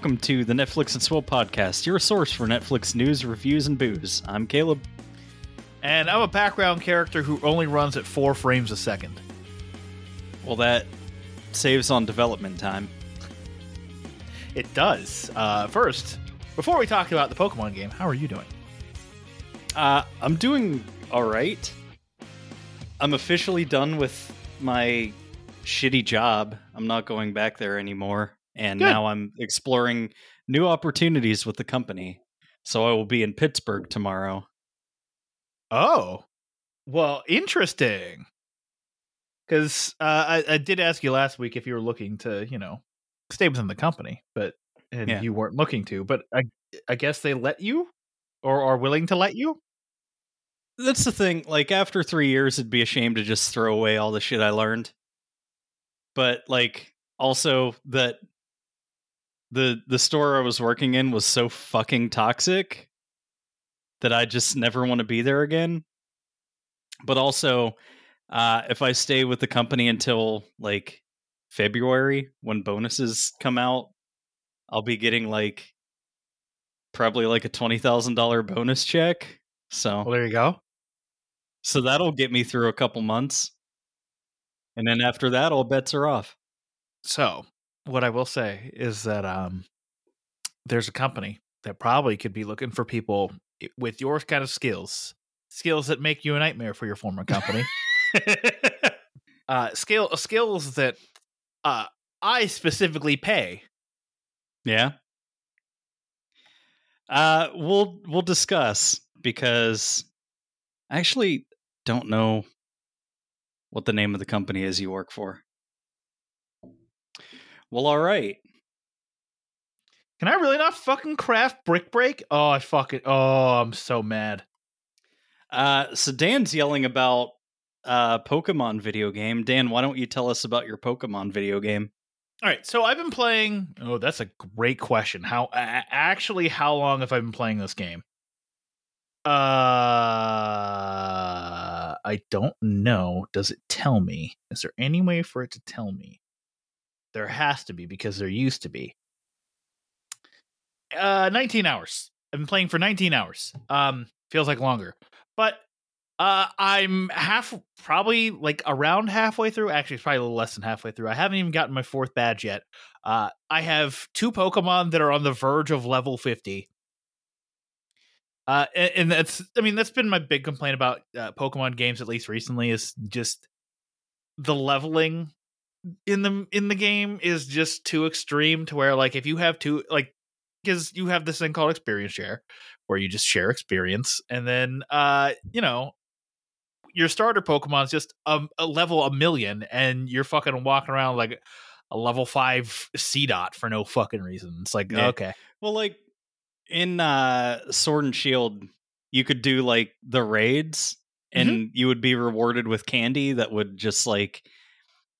Welcome to the Netflix and Swill podcast, your source for Netflix news, reviews, and booze. I'm Caleb. And I'm a background character who only runs at four frames a second. Well, that saves on development time. It does. Uh, first, before we talk about the Pokemon game, how are you doing? Uh, I'm doing all right. I'm officially done with my shitty job. I'm not going back there anymore. And Good. now I'm exploring new opportunities with the company. So I will be in Pittsburgh tomorrow. Oh, well, interesting. Because uh, I, I did ask you last week if you were looking to, you know, stay within the company, but and Yeah. you weren't looking to. But I, I guess they let you, or are willing to let you. That's the thing. Like after three years, it'd be a shame to just throw away all the shit I learned. But like also that the the store I was working in was so fucking toxic that I just never want to be there again. But also, uh, if I stay with the company until like February when bonuses come out, I'll be getting like probably like a twenty thousand dollar bonus check. So Well, there you go. so that'll get me through a couple months. And then after that, all bets are off. So, what I will say is that um, there's a company that probably could be looking for people with your kind of skills, skills that make you a nightmare for your former company. uh, skill skills that uh, I specifically pay. yeah. Uh we'll we'll discuss because I actually don't know what the name of the company is you work for. Well, all right. Can I really not fucking craft brick break? Oh, I fucking oh, I'm so mad. Uh so Dan's yelling about uh Pokemon video game. Dan, why don't you tell us about your Pokemon video game? All right, so I've been playing. Oh, that's a great question. How actually, how long have I been playing this game? Uh, I don't know. Does it tell me? Is there any way for it to tell me? There has to be because there used to be. Uh, 19 hours. I've been playing for 19 hours. Um, feels like longer, but uh, I'm half, probably like around halfway through. Actually, it's probably a little less than halfway through. I haven't even gotten my fourth badge yet. Uh, I have two Pokemon that are on the verge of level 50. Uh, and, and that's, I mean, that's been my big complaint about uh, Pokemon games, at least recently, is just the leveling in the in the game is just too extreme to where like if you have two like because you have this thing called experience share where you just share experience and then uh you know your starter Pokemon's just a, a level a million, and you're fucking walking around like a level five C dot for no fucking reason. It's like Yeah. okay, Well, like in uh Sword and Shield, you could do like the raids and you would be rewarded with candy that would just like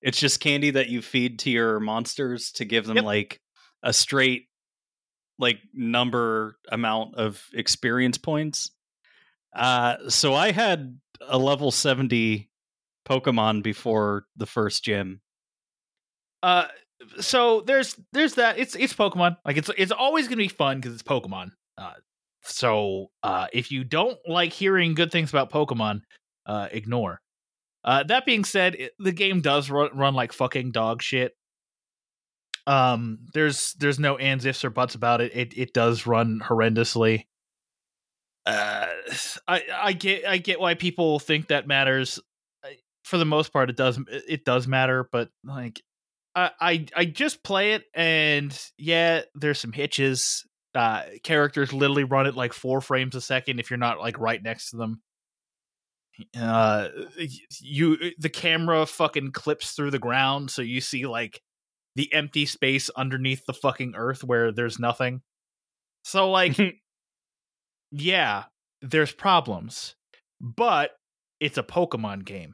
it's just candy that you feed to your monsters to give them Yep. like a straight like number amount of experience points. Uh so I had a level 70 Pokemon before the first gym. uh, so there's there's that. It's it's Pokemon. Like it's it's always gonna be fun because it's Pokemon. Uh, so uh, if you don't like hearing good things about Pokemon, uh, ignore. Uh, that being said, it, the game does run, run like fucking dog shit. Um, there's there's no ands, ifs, or buts about it. It it does run horrendously. Uh, I I get I get why people think that matters. For the most part, it does it does matter, but like I I, I just play it, and yeah, there's some hitches. Uh, characters literally run at like four frames a second if you're not like right next to them uh you the camera fucking clips through the ground so you see like the empty space underneath the fucking earth where there's nothing. So like yeah, there's problems, but it's a Pokemon game.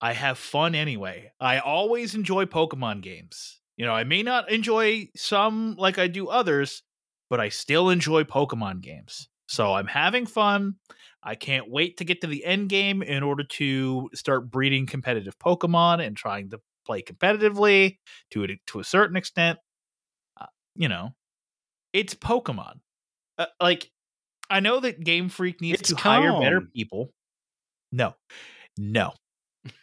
I have fun anyway. I always enjoy Pokemon games. You know, I may not enjoy some like I do others, but I still enjoy Pokemon games. So I'm having fun. I can't wait to get to the end game in order to start breeding competitive Pokemon and trying to play competitively to a, to a certain extent. Uh, you know, it's Pokemon. Uh, like I know that Game Freak needs It's to hire better people. No, no,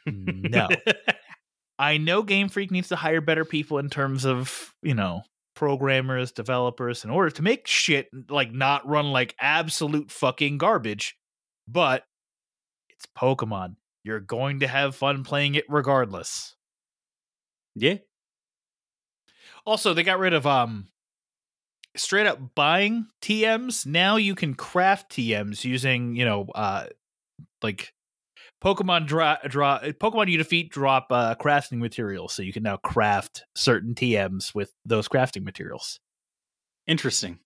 no. I know Game Freak needs to hire better people in terms of, you know, programmers, developers, in order to make shit like not run like absolute fucking garbage. But it's Pokemon. You're going to have fun playing it regardless. yeah. Also, they got rid of um straight up buying TMs. Now you can craft TMs using, you know, uh like Pokemon draw draw Pokemon you defeat drop uh crafting materials, so you can now craft certain TMs with those crafting materials. Interesting.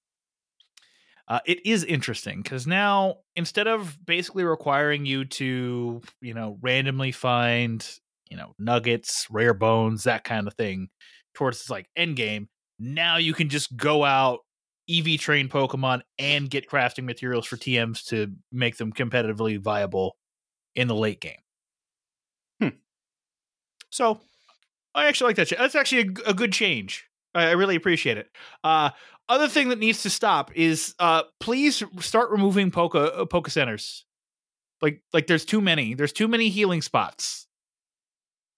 Uh, it is interesting because now instead of basically requiring you to, you know, randomly find, you know, nuggets, rare bones, that kind of thing, towards this like end game, now you can just go out, EV train Pokemon, and get crafting materials for TMs to make them competitively viable in the late game. Hmm. So I actually like that. That's actually a good change. I, I really appreciate it. Uh, other thing that needs to stop is uh, please start removing Poke uh, Poke centers. Like like there's too many. There's too many healing spots.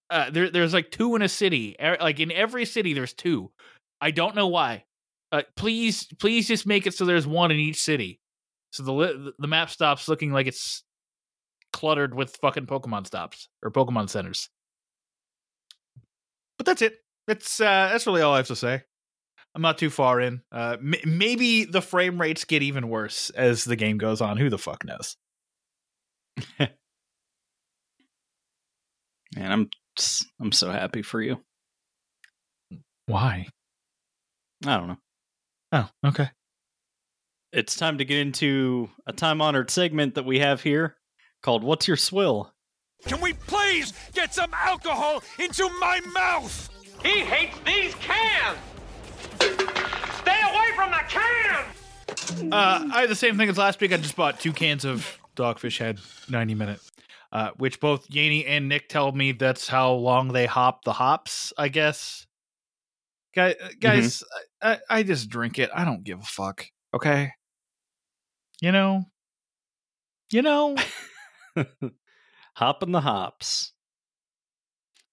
Uh, there there's like two in a city. Like in every city, there's two. I don't know why. Uh, please please just make it so there's one in each city, so the the map stops looking like it's cluttered with fucking Pokemon stops or Pokemon centers. But that's it. That's uh, that's really all I have to say. I'm not too far in. Uh, m- maybe the frame rates get even worse as the game goes on. Who the fuck knows? Man, I'm I'm so happy for you. Why? I don't know. Oh, okay. It's time to get into a time honored segment that we have here called What's Your Swill? Can we please get some alcohol into my mouth? He hates these cans! Stay away from the can! Uh, I had the same thing as last week. I just bought two cans of Dogfish Head 90 minute, uh, which both Yaney and Nick tell me that's how long they hop the hops, I guess. Guy, guys, I, I just drink it. I don't give a fuck. Okay. You know, you know, Hopping the hops.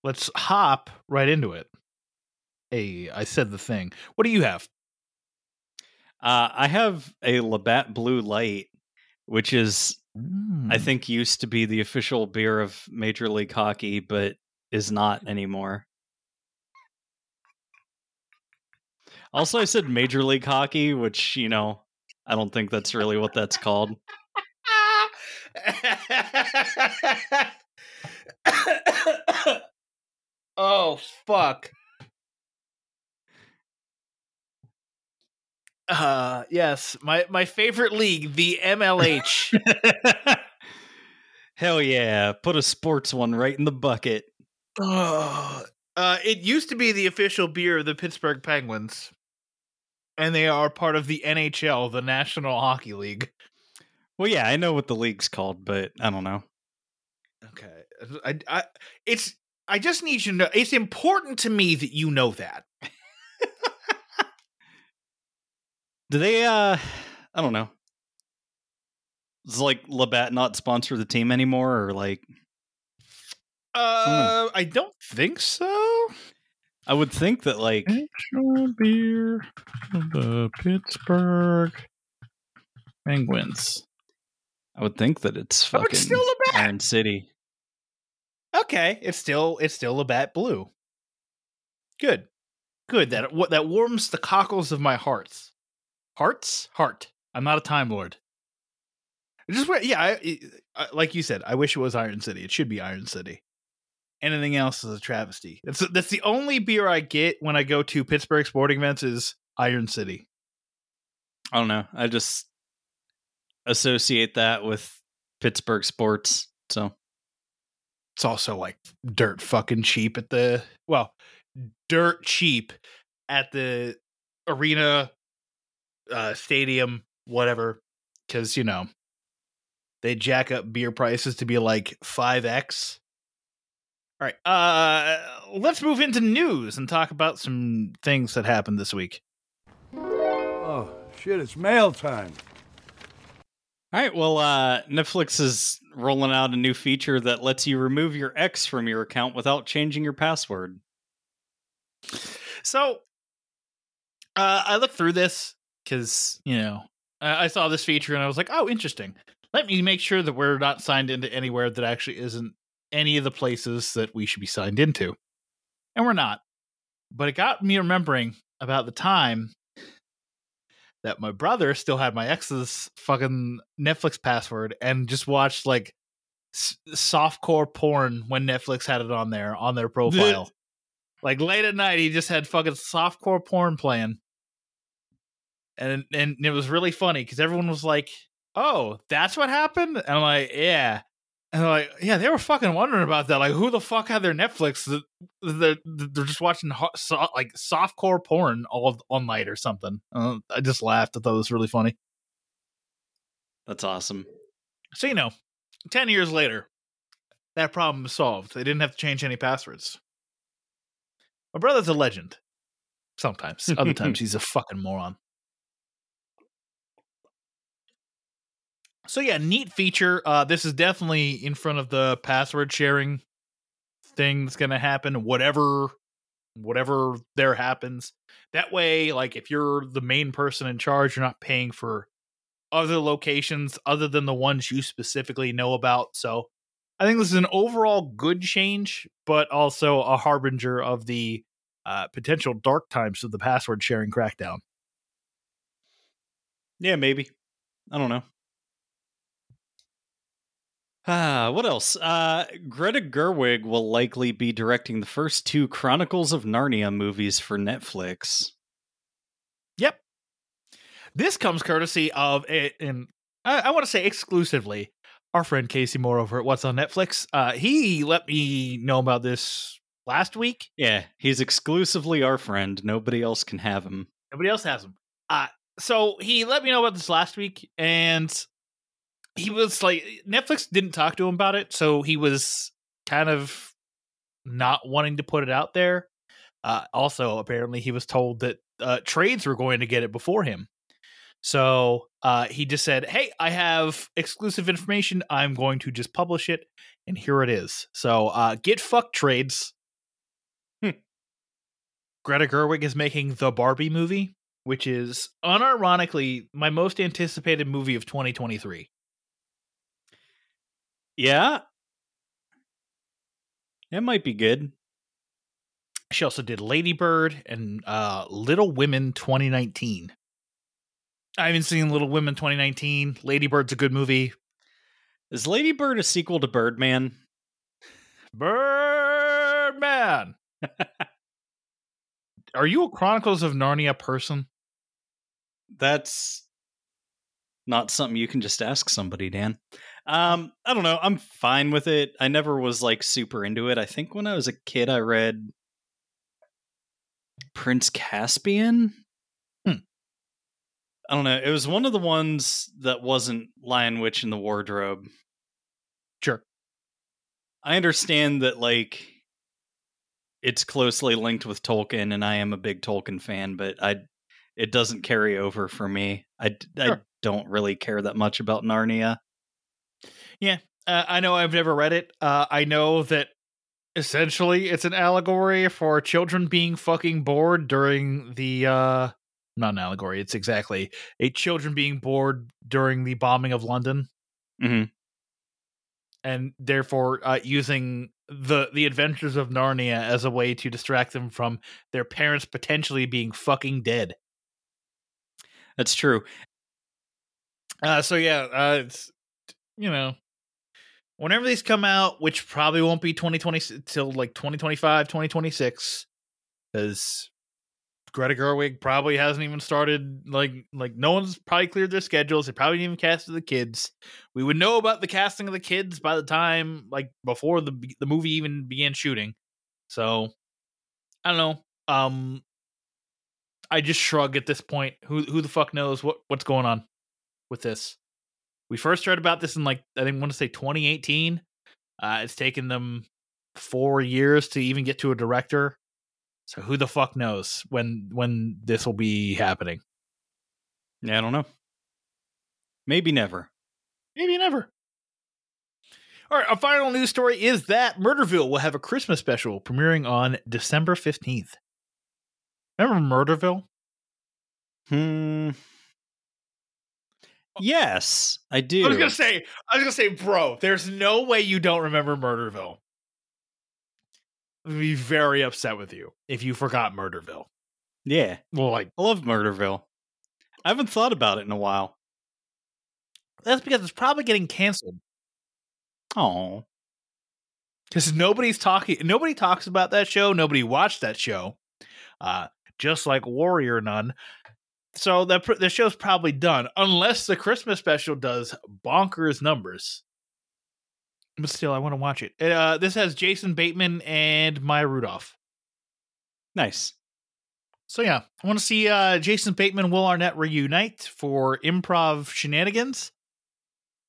let's hop right into it. Hey, I said the thing. What do you have? Uh, I have a Labatt Blue Light, which is I Mm. think used to be the official beer of Major League Hockey, but is not anymore. Also, I said Major League Hockey, which, you know, I don't think that's really what that's called. oh fuck. Uh yes, my my favorite league, the MLH. Hell yeah. Put a sports one right in the bucket. uh, it used to be the official beer of the Pittsburgh Penguins. And they are part of the NHL, the National Hockey League. Well, yeah, I know what the league's called, but I don't know. Okay. I, I it's I just need you to know it's important to me that you know that. Do they, uh, I don't know. Does like Labatt not sponsor the team anymore or like, Uh I don't think so. I would think that like, National beer the Pittsburgh Penguins. I would think that it's Oh, fucking it's still. Iron City. Okay, it's still it's still Labatt blue. Good, good. That what that warms the cockles of my hearts. Hearts, heart. I'm not a time lord. I Just yeah, I, I, like you said, I wish it was Iron City. It should be Iron City. Anything else is a travesty. That's that's the only beer I get when I go to Pittsburgh sporting events is Iron City. I don't know. I just associate that with Pittsburgh sports. So It's also like dirt fucking cheap at the well, dirt cheap at the arena, uh, stadium, whatever. Because you know they jack up beer prices to be like five x. All right, uh, let's move into news and talk about some things that happened this week. Oh, shit, it's mail time. All right. Well, uh, Netflix is rolling out a new feature that lets you remove your X from your account without changing your password. So, uh, I looked through this because you know I, I saw this feature and I was like, oh, interesting. Let me make sure that we're not signed into anywhere that actually isn't any of the places that we should be signed into, and we're not. But it got me remembering about the time that my brother still had my ex's fucking Netflix password and just watched like s- softcore porn when Netflix had it on there on their profile. like late at night, he just had fucking softcore porn playing, and and it was really funny because everyone was like, "Oh, that's what happened," and I'm like, "Yeah." And they're like, yeah, they were fucking wondering about that. Like, who the fuck had their Netflix? that They're just watching ho- so, like softcore porn all all night or something. Uh, I just laughed. I thought it was really funny. That's awesome. So you know, ten years later, that problem is solved. They didn't have to change any passwords. My brother's a legend. Sometimes, other times he's a fucking moron. So yeah, neat feature. Uh, this is definitely in front of the password sharing thing that's going to happen. Whatever, whatever there happens. That way, like if you're the main person in charge, you're not paying for other locations other than the ones you specifically know about. So I think this is an overall good change, but also a harbinger of the uh, potential dark times of the password sharing crackdown. Yeah, maybe. I don't know. Ah, what else? Uh, Greta Gerwig will likely be directing the first two Chronicles of Narnia movies for Netflix. Yep. This comes courtesy of a, and I, I want to say exclusively our friend Casey Moore over at What's on Netflix. Uh, he let me know about this last week. Yeah, he's exclusively our friend. Nobody else can have him. Nobody else has him. Uh, so he let me know about this last week, and he was like, Netflix didn't talk to him about it, so he was kind of not wanting to put it out there. Uh, also, apparently, he was told that uh, trades were going to get it before him. So uh, he just said, Hey, I have exclusive information. I'm going to just publish it. And here it is. So uh, get fucked trades. Hmm. Greta Gerwig is making the Barbie movie, which is unironically my most anticipated movie of 2023. Yeah. That might be good. She also did Lady Bird and uh, Little Women 2019. I haven't seen Little Women 2019. Lady Bird's a good movie. Is Lady Bird a sequel to Birdman? Birdman. Are you a Chronicles of Narnia person? That's not something you can just ask somebody, Dan. Um, I don't know. I'm fine with it. I never was like super into it. I think when I was a kid, I read Prince Caspian. Hmm. I don't know. It was one of the ones that wasn't Lion Witch in the Wardrobe. Sure. I understand that like it's closely linked with Tolkien, and I am a big Tolkien fan, but I it doesn't carry over for me. I, I don't really care that much about Narnia. Yeah, uh, I know I've never read it. Uh, I know that essentially it's an allegory for children being fucking bored during the uh not an allegory, it's exactly a children being bored during the bombing of London hmm and therefore uh using the the adventures of Narnia as a way to distract them from their parents potentially being fucking dead. That's true. Uh so yeah, uh it's you know whenever these come out, which probably won't be 2020 till like 2025, 2026, because Greta Gerwig probably hasn't even started. Like, like no one's probably cleared their schedules. They probably didn't even casted the kids. We would know about the casting of the kids by the time, like, before the the movie even began shooting. So, I don't know. Um, I just shrug at this point. Who who the fuck knows what what's going on with this? We first heard about this in like I think I want to say 2018. Uh, it's taken them four years to even get to a director. So who the fuck knows when when this will be happening? Yeah, I don't know. Maybe never. Maybe never. All right, our final news story is that Murderville will have a Christmas special premiering on December 15th. Remember Murderville? Hmm. Yes, I do. I was gonna say, I was gonna say, bro, there's no way you don't remember Murderville. I'd be very upset with you if you forgot Murderville. yeah, Well, like I love Murderville. I haven't thought about it in a while. that's because it's probably getting canceled Oh, because nobody's talking. Nobody talks about that show. Nobody watched that show. Uh, just like Warrior Nun. So pr- the show's probably done unless the Christmas special does bonkers numbers. But still, I want to watch it. Uh, this has Jason Bateman and Maya Rudolph. nice. So yeah, I want to see uh, Jason Bateman Will Arnett reunite for improv shenanigans.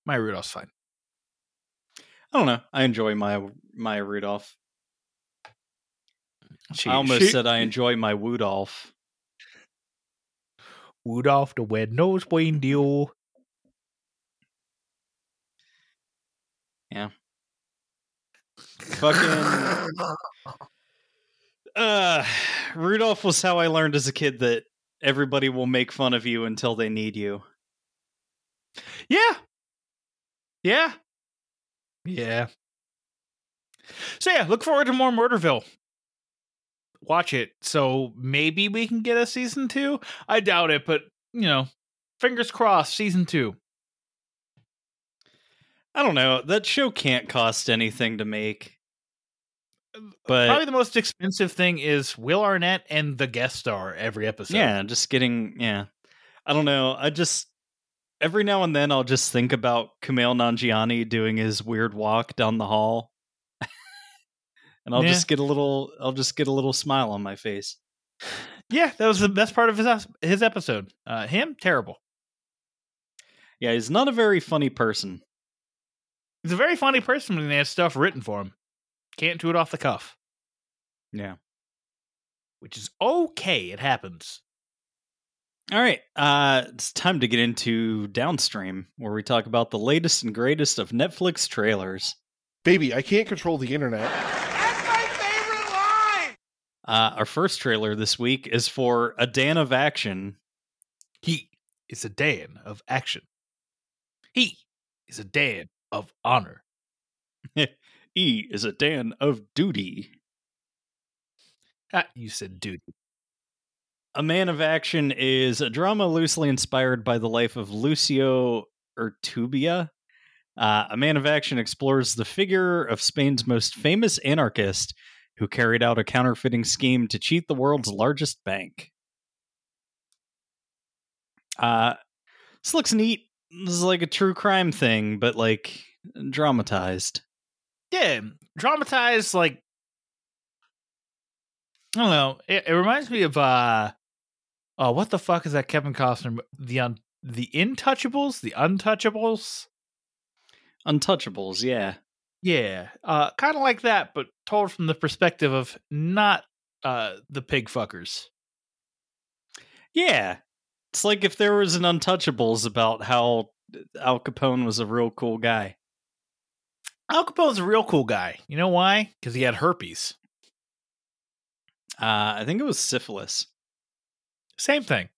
Maya Rudolph's fine. I don't know. I enjoy my Maya Rudolph. She, I almost she- said I enjoy my Woodolph. Rudolph the red-nosed reindeer. Yeah. Fucking. Uh, Rudolph was how I learned as a kid that everybody will make fun of you until they need you. Yeah. Yeah. Yeah. So yeah, look forward to more Murderville. Watch it. So maybe we can get a season two. I doubt it, but you know, fingers crossed, season two. I don't know. That show can't cost anything to make. But Probably the most expensive thing is Will Arnett and the guest star every episode. yeah, just getting yeah. I don't know. I just every now and then I'll just think about Kumail Nanjiani doing his weird walk down the hall. And I'll Yeah. just get a little I'll just get a little smile on my face. Yeah, that was the best part of his his episode. Uh, him terrible. Yeah, he's not a very funny person. He's a very funny person when he has stuff written for him. Can't do it off the cuff, Yeah. which is okay. It happens. All right. Uh it's time to get into Downstream where we talk about the latest and greatest of Netflix trailers. Baby, I can't control the internet. That's my favorite line! Uh our first trailer this week is for A Dan of Action. He is a Dan of action. He is a Dan of honor. E is a Dan of duty. Ah, you said duty. A Man of Action is a drama loosely inspired by the life of Lucio Urtubia. Uh, a Man of Action explores the figure of Spain's most famous anarchist who carried out a counterfeiting scheme to cheat the world's largest bank. Uh, this looks neat. This is like a true crime thing, but like dramatized. Yeah, dramatized like I don't know. It, it reminds me of uh oh, what the fuck is that Kevin Costner the un, the Intouchables, the Untouchables? Untouchables, yeah. Yeah, uh, kind of like that, but told from the perspective of not uh the pig fuckers. Yeah. It's like if there was an Untouchables about how Al Capone was a real cool guy. Al Capone's a real cool guy. You know why? Because he had herpes. Uh, I think it was syphilis. Same thing.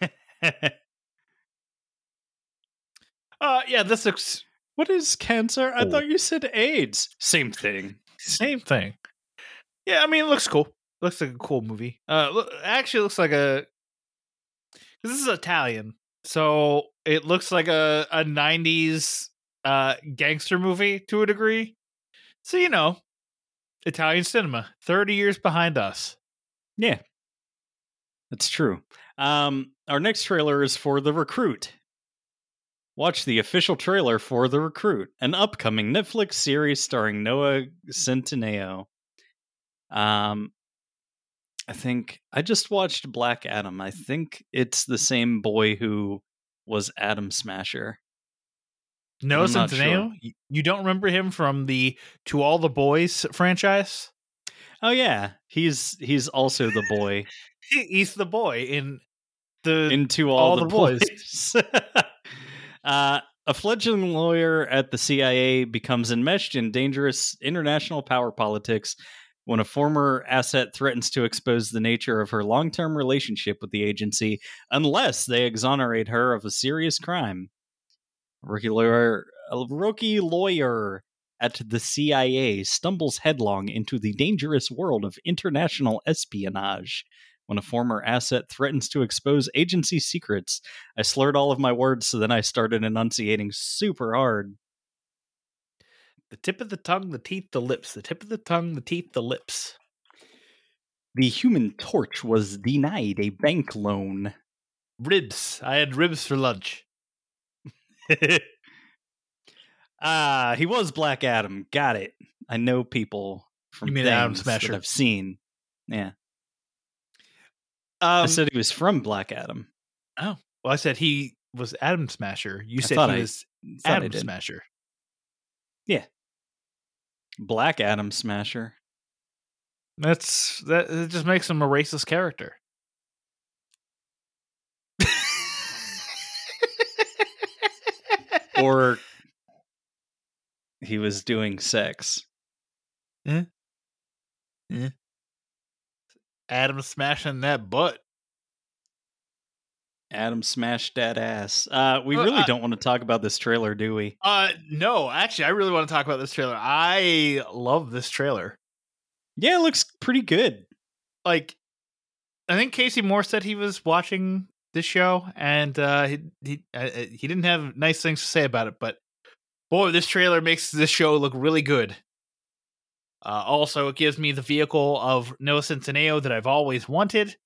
Uh, yeah, this looks what is cancer? I Cool. thought you said AIDS. Same thing. same thing. Yeah, I mean, it looks cool. Looks like a cool movie. Uh, look, actually, looks like a. This is Italian, so it looks like a a '90s uh, gangster movie to a degree. So you know, Italian cinema, thirty years behind us. Yeah, that's true. Um, our next trailer is for The Recruit. Watch the official trailer for The Recruit, an upcoming Netflix series starring Noah Centineo. Um, I think I just watched Black Adam. I think it's the same boy who was Adam Smasher. Noah Centineo. Y- You don't remember him from the To All the Boys franchise? Oh yeah, he's he's also the boy He's the boy in the into all, all the, the boys. boys. uh, a fledgling lawyer at the CIA becomes enmeshed in dangerous international power politics when a former asset threatens to expose the nature of her long-term relationship with the agency unless they exonerate her of a serious crime. Rookie lawyer, a rookie lawyer at the CIA stumbles headlong into the dangerous world of international espionage when a former asset threatens to expose agency secrets. I slurred all of my words, so then I started enunciating super hard. the tip of the tongue, the teeth, the lips. The tip of the tongue, the teeth, the lips. The human torch was denied a bank loan. Ribs. I had ribs for lunch. Ah, he was Black Adam. Got it. I know people from You mean things Adam that Smasher. I've seen. Yeah, Um, I said he was from Black Adam. Oh, well, I said he was Adam Smasher. You I said he I was Adam Smasher. Yeah, Black Adam Smasher. That's that. It just makes him a racist character. or he was doing sex. Adam smashing that butt. Adam smashed that ass. Uh, we really I- don't want to talk about this trailer, do we? Uh, no, actually, I really want to talk about this trailer. I love this trailer. Yeah, it looks pretty good. Like, I think Casey Moore said he was watching this show, and uh, he he uh, uh, he didn't have nice things to say about it, but boy, this trailer makes this show look really good. Uh, also, it gives me the vehicle of Noah Centineo that I've always wanted,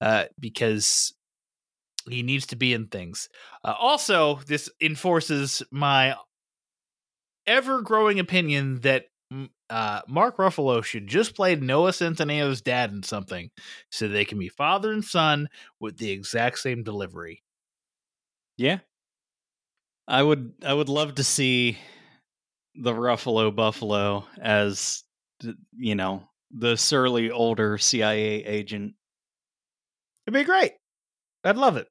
uh, because he needs to be in things. Uh, also, this enforces my ever-growing opinion that uh, Mark Ruffalo should just play Noah Centineo's dad in something, so they can be father and son with the exact same delivery. Yeah. I would I would love to see the Ruffalo Buffalo as you know, the surly older CIA agent. It'd be great. I'd love it.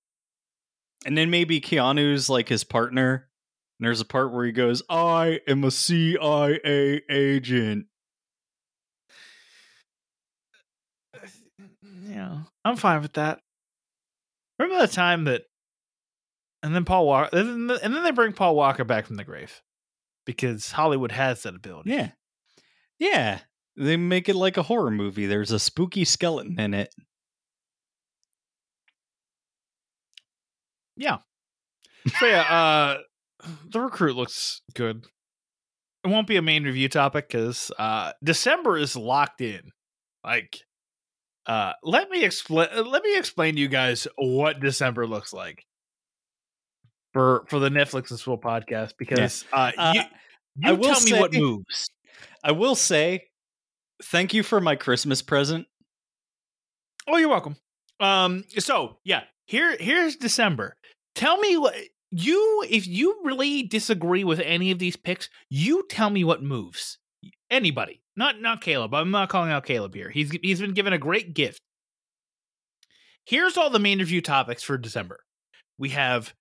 And then maybe Keanu's like his partner. And there's a part where he goes, I am a CIA agent. Uh, yeah, I'm fine with that. Remember the time that, and then Paul Walker, and then they bring Paul Walker back from the grave because Hollywood has that ability. Yeah. Yeah. They make it like a horror movie. There's a spooky skeleton in it. Yeah. So yeah, uh the recruit looks good. It won't be a main review topic because uh December is locked in. Like uh let me explain let me explain to you guys what December looks like. For for the Netflix and Swill podcast because uh, Uh, you, I will tell me what moves. I will say, thank you for my Christmas present. Oh, you're welcome. Um, so yeah, here here's December. Tell me what you if you really disagree with any of these picks, you tell me what moves. Anybody, not not Caleb. I'm not calling out Caleb here. He's he's been given a great gift. Here's all the main review topics for December. We have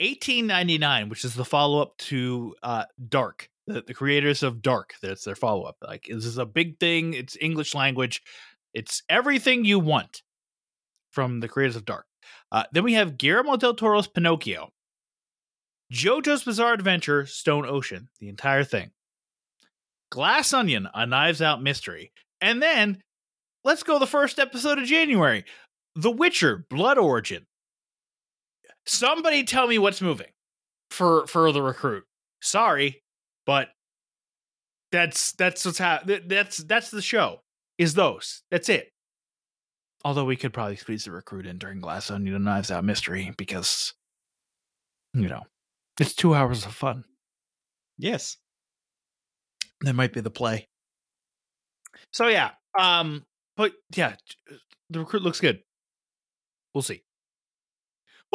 1899, which is the follow up to uh, Dark, the, the creators of Dark. That's their follow up. Like this is a big thing. It's English language. It's everything you want from the creators of Dark. Uh, then we have Guillermo del Toro's Pinocchio, JoJo's Bizarre Adventure, Stone Ocean, the entire thing. Glass Onion, a Knives Out mystery, and then let's go the first episode of January, The Witcher, Blood Origin. Somebody tell me what's moving for for the recruit. Sorry, but that's that's what's ha- that's that's the show. Is those. That's it. Although we could probably squeeze the recruit in during Glass Onion and Knives Out Mystery because you know, it's 2 hours of fun. Yes. That might be the play. So yeah, um, but yeah, the recruit looks good. We'll see.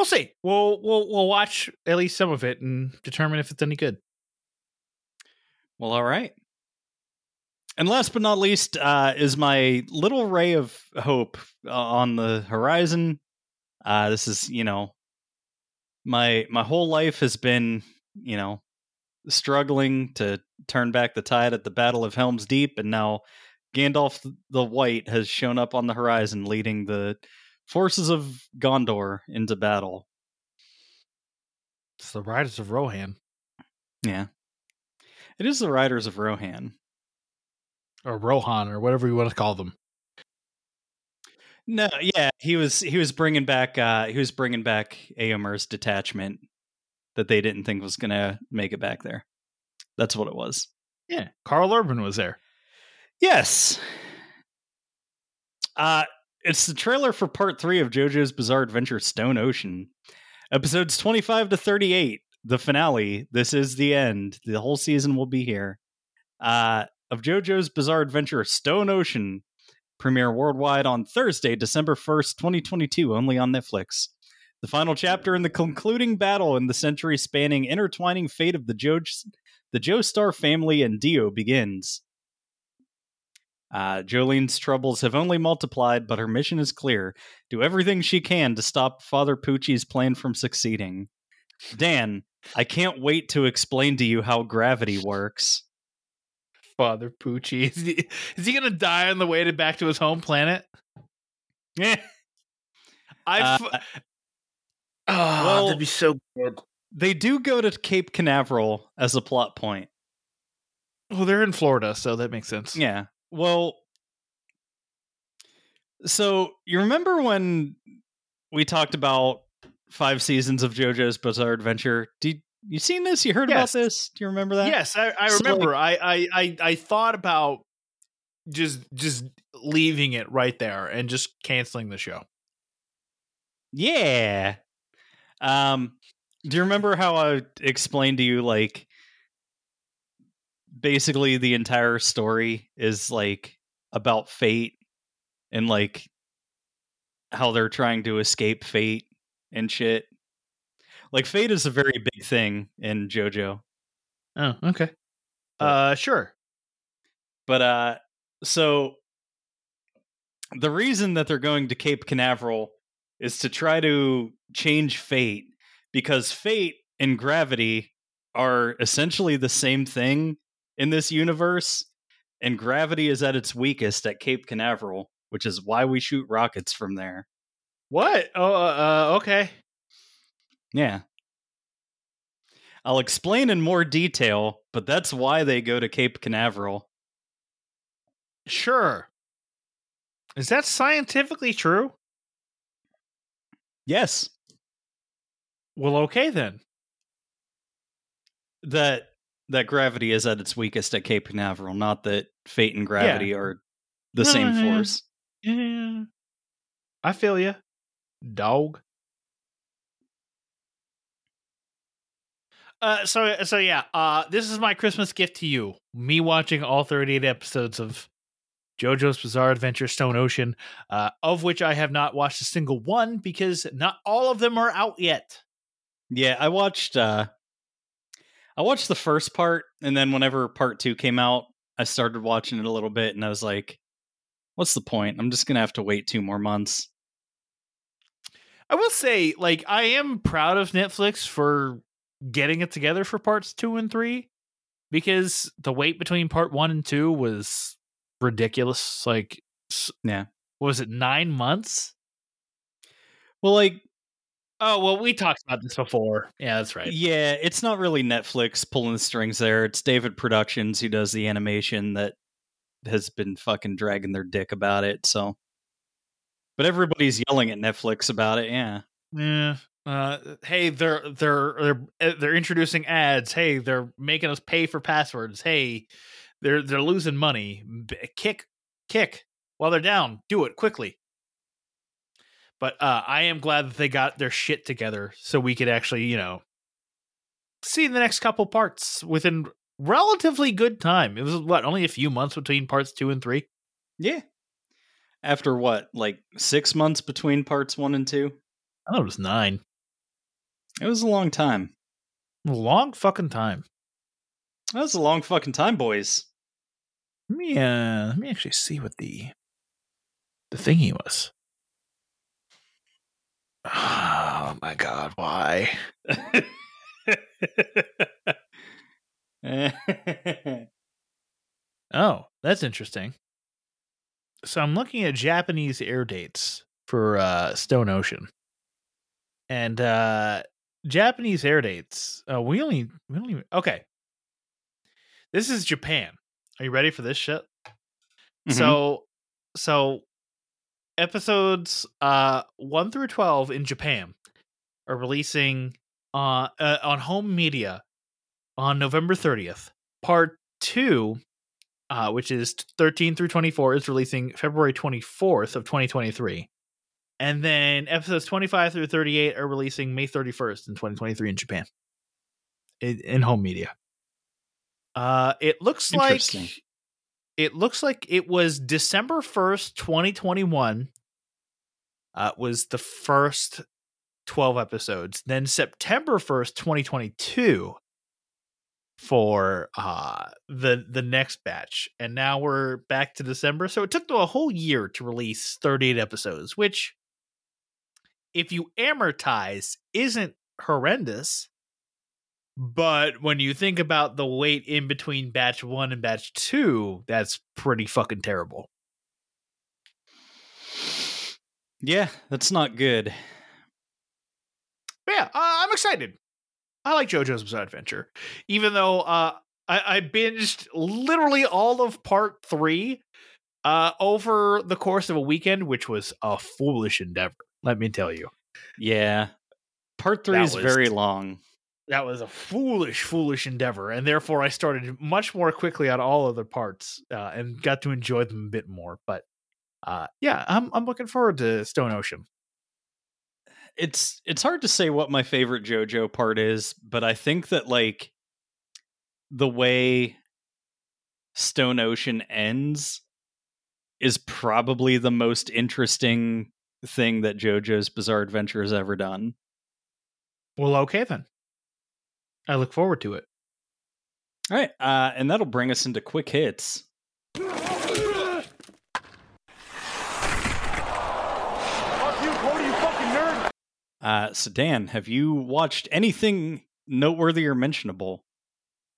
We'll see. We'll we'll we'll watch at least some of it and determine if it's any good. Well, all right. And last but not least, uh, is my little ray of hope uh, on the horizon. Uh, this is, you know, my my whole life has been, you know, struggling to turn back the tide at the Battle of Helm's Deep, and now Gandalf the White has shown up on the horizon, leading the forces of Gondor into battle. It's the Riders of Rohan Yeah, it is the Riders of Rohan. or Rohan or whatever you want to call them. No, yeah, he was he was bringing back uh he was bringing back Éomer's detachment that they didn't think was gonna make it back there. That's what it was. Yeah, Karl Urban was there. Yes. Uh it's the trailer for part three of JoJo's Bizarre Adventure Stone Ocean. Episodes 25 to 38, the finale. This is the end. The whole season will be here. Uh of JoJo's Bizarre Adventure Stone Ocean premiere worldwide on Thursday, December 1st, 2022, only on Netflix. The final chapter in the concluding battle in the century spanning intertwining fate of the Jo the Joestar family and Dio begins. Uh, Jolyne's troubles have only multiplied, but her mission is clear. Do everything she can to stop Father Pucci's plan from succeeding. Dan, I can't wait to explain to you how gravity works. Father Pucci. Is he, is he gonna die on the way to back to his home planet? Yeah. I Uh, f- oh, well- that'd be so good. they do go to Cape Canaveral as a plot point. Well, they're in Florida, so that makes sense. Yeah. Well, so you remember when we talked about five seasons of JoJo's Bizarre Adventure? Did you seen this? You heard Yes. about this? Do you remember that? Yes, I, I So, remember. I, I I I thought about just just leaving it right there and just canceling the show. Yeah. Um do you remember how I explained to you like basically the entire story is like about fate and like how they're trying to escape fate and shit. Like fate is a very big thing in JoJo. Oh, okay. Uh, sure. But uh so the reason that they're going to Cape Canaveral is to try to change fate because fate and gravity are essentially the same thing in this universe and gravity is at its weakest at Cape Canaveral, which is why we shoot rockets from there. What? Oh, uh, uh, okay. Yeah. I'll explain in more detail, but that's why they go to Cape Canaveral. Sure. Is that scientifically true? Yes. Well, okay then. that that gravity is at its weakest at Cape Canaveral, not that fate and gravity are the No, same yeah, yeah. force. Yeah. I feel you, dog. Uh, so so yeah. Uh, this is my Christmas gift to you. Me watching all 38 episodes of JoJo's Bizarre Adventure Stone Ocean, uh, of which I have not watched a single one because not all of them are out yet. Yeah, I watched uh I watched the first part and then whenever part 2 came out, I started watching it a little bit and I was like what's the point? I'm just going to have to wait 2 more months. I will say, like, I am proud of Netflix for getting it together for parts two and three because the wait between part one and two was ridiculous. Like, Yeah. what was it nine months? Well, like Oh well, we talked about this before. Yeah, that's right. yeah, it's not really Netflix pulling the strings there. It's David Productions who does the animation that has been fucking dragging their dick about it, so but everybody's yelling at Netflix about it, yeah. Yeah, Uh, hey, they're they're they're uh, they're introducing ads. Hey, they're making us pay for passwords. Hey, they're they're losing money. B- kick, kick while they're down. Do it quickly. But uh, I am glad that they got their shit together so we could actually, you know, see the next couple parts within relatively good time. It was what only a few months between parts two and three. Yeah. After what, like six months between parts one and two? I thought it was nine. It was a long time. A long fucking time. That was a long fucking time, boys. Let me uh let me actually see what the the thingy was. Oh my god, why? Oh, that's interesting. So I'm looking at Japanese air dates for uh Stone Ocean. And uh Japanese air dates. Uh we only we only okay. This is Japan. Are you ready for this shit? Mhm. So so episodes uh 1 through 12 in Japan are releasing uh, uh on home media on November 30th. Part 2 uh which is 13 through 24 is releasing February 24th of 2023. And then episodes 25 through 38 are releasing May 31st in 2023 in Japan. In, in home media. Uh it looks like. It looks like it was December 1st, 2021. Uh, was the first 12 episodes. Then September 1st, 2022 for uh the the next batch. And now we're back to December. So it took them a whole year to release 38 episodes, which if you amortize isn't horrendous. But when you think about the wait in between batch one and batch two, that's pretty fucking terrible. yeah, that's not good. But yeah, uh, I'm excited. I like JoJo's Bizarre Adventure, even though uh, I, I binged literally all of part three uh, over the course of a weekend, which was a foolish endeavor. Let me tell you, Yeah. Part three That is was- very long. That was a foolish, foolish endeavor, and therefore I started much more quickly on all other parts uh, and got to enjoy them a bit more. But uh, yeah, I'm I'm looking forward to Stone Ocean. it's it's hard to say what my favorite JoJo part is, but I think that like the way Stone Ocean ends is probably the most interesting thing that JoJo's Bizarre Adventure has ever done. Well, okay then. I look forward to it. All right, uh, and that'll bring us into quick hits. Fuck you, Cody, you fucking nerd! Uh, so Dan, have you watched anything noteworthy or mentionable?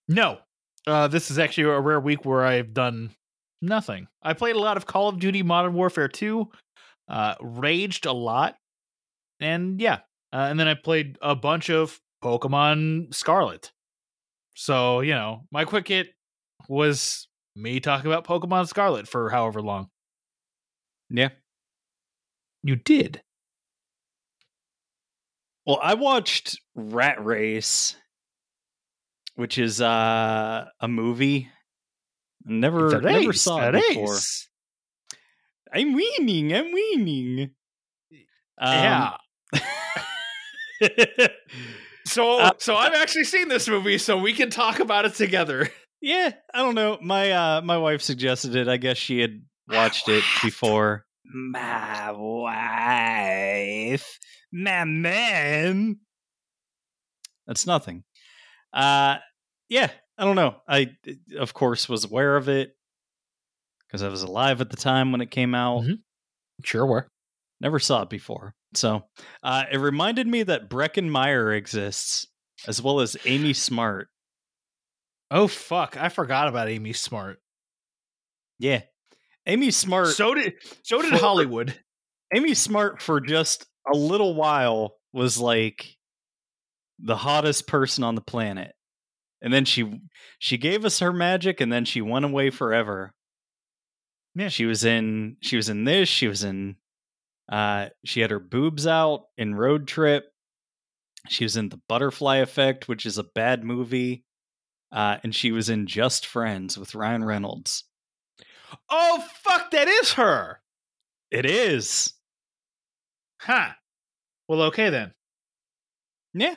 No. Uh, this is actually a rare week where I've done nothing. I played a lot of Call of Duty Modern Warfare 2, uh, raged a lot, and yeah. Uh, and then I played a bunch of Pokemon Scarlet. So, you know, my quick hit was me talking about Pokemon Scarlet for however long. Yeah. You did. Well, I watched Rat Race, which is uh, a movie. Never, The never saw it before. race. I'm weaning. I'm weaning. yeah. So, Uh, so I've actually seen this movie, so we can talk about it together. yeah, I don't know. My uh, my wife suggested it. I guess she had watched it before. My wife, my man. That's nothing. Uh, yeah, I don't know. I, of course, was aware of it because I was alive at the time when it came out. Mhm. Sure were. Never saw it before. So uh, it reminded me that Breckin Meyer exists, as well as Amy Smart. Oh fuck! I forgot about Amy Smart. Yeah. Amy Smart. So did so did For- Hollywood. Amy Smart for just a little while was like the hottest person on the planet. And then she she gave us her magic and then she went away forever. Yeah. She was in she was in this, she was in uh she had her boobs out in Road Trip. She was in The Butterfly Effect, which is a bad movie. Uh, and she was in Just Friends with Ryan Reynolds. Oh fuck, that is her. It is. Huh. Well, okay then. Yeah.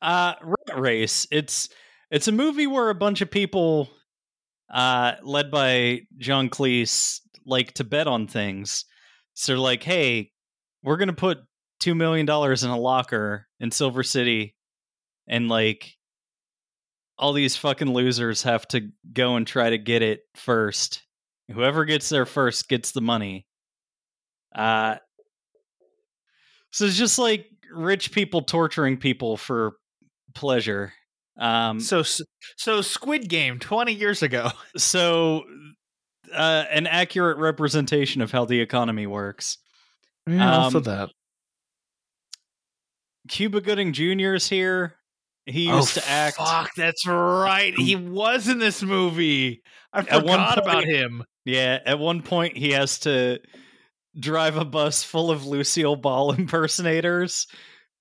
Uh Rat Race. It's it's a movie where a bunch of people uh led by John Cleese like to bet on things. So they're like, hey, we're gonna put two million dollars in a locker in Silver City and like all these fucking losers have to go and try to get it first. Whoever gets there first gets the money. Uh so it's just like rich people torturing people for pleasure. Um So so Squid Game 20 years ago. so uh, an accurate representation of how the economy works. also Um, that. Cuba Gooding Jr. is here. He used to act. Oh, Fuck, that's right. He was in this movie. I forgot about him. Yeah, at one point he has to drive a bus full of Lucille Ball impersonators,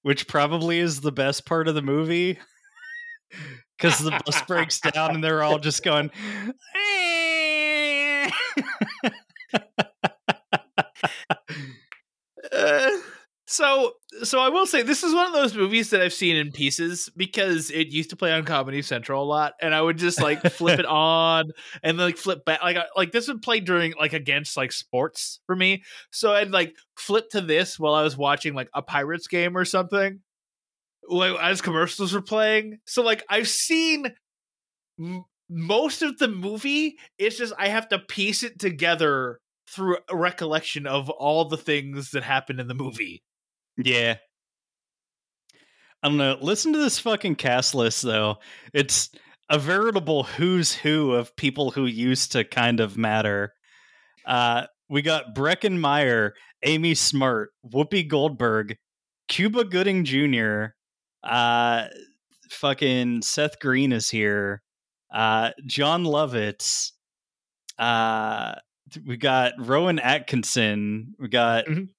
which probably is the best part of the movie. Because the bus breaks down and they're all just going. Uh, so so I will say this is one of those movies that I've seen in pieces because it used to play on Comedy Central a lot, and I would just like flip it on and like flip back. Like like this would play during like against like sports for me, so I'd like flip to this while I was watching like a Pirates game or something, like as commercials were playing. So like I've seen. Most of the movie is just i have to piece it together through a recollection of all the things that happened in the movie. Yeah. I don't know. Listen to this fucking cast list, though. It's a veritable who's who of people who used to kind of matter. Uh, we got Breckin Meyer, Amy Smart, Whoopi Goldberg, Cuba Gooding Jr., uh, fucking Seth Green is here, uh, Jon Lovitz, uh, we got Rowan Atkinson, we got Mhm.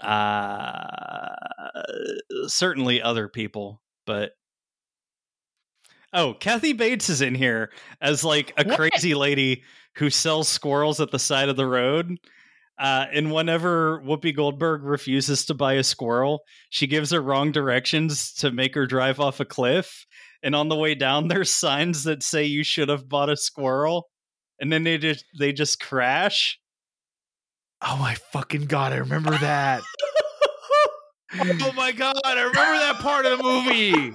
uh certainly other people but oh kathy bates is in here as like a What? crazy lady who sells squirrels at the side of the road uh, and whenever Whoopi Goldberg refuses to buy a squirrel, she gives her wrong directions to make her drive off a cliff. And on the way down, there's signs that say you should have bought a squirrel, and then they just they just crash. Oh my fucking god, I remember that. oh my god, I remember that part of the movie.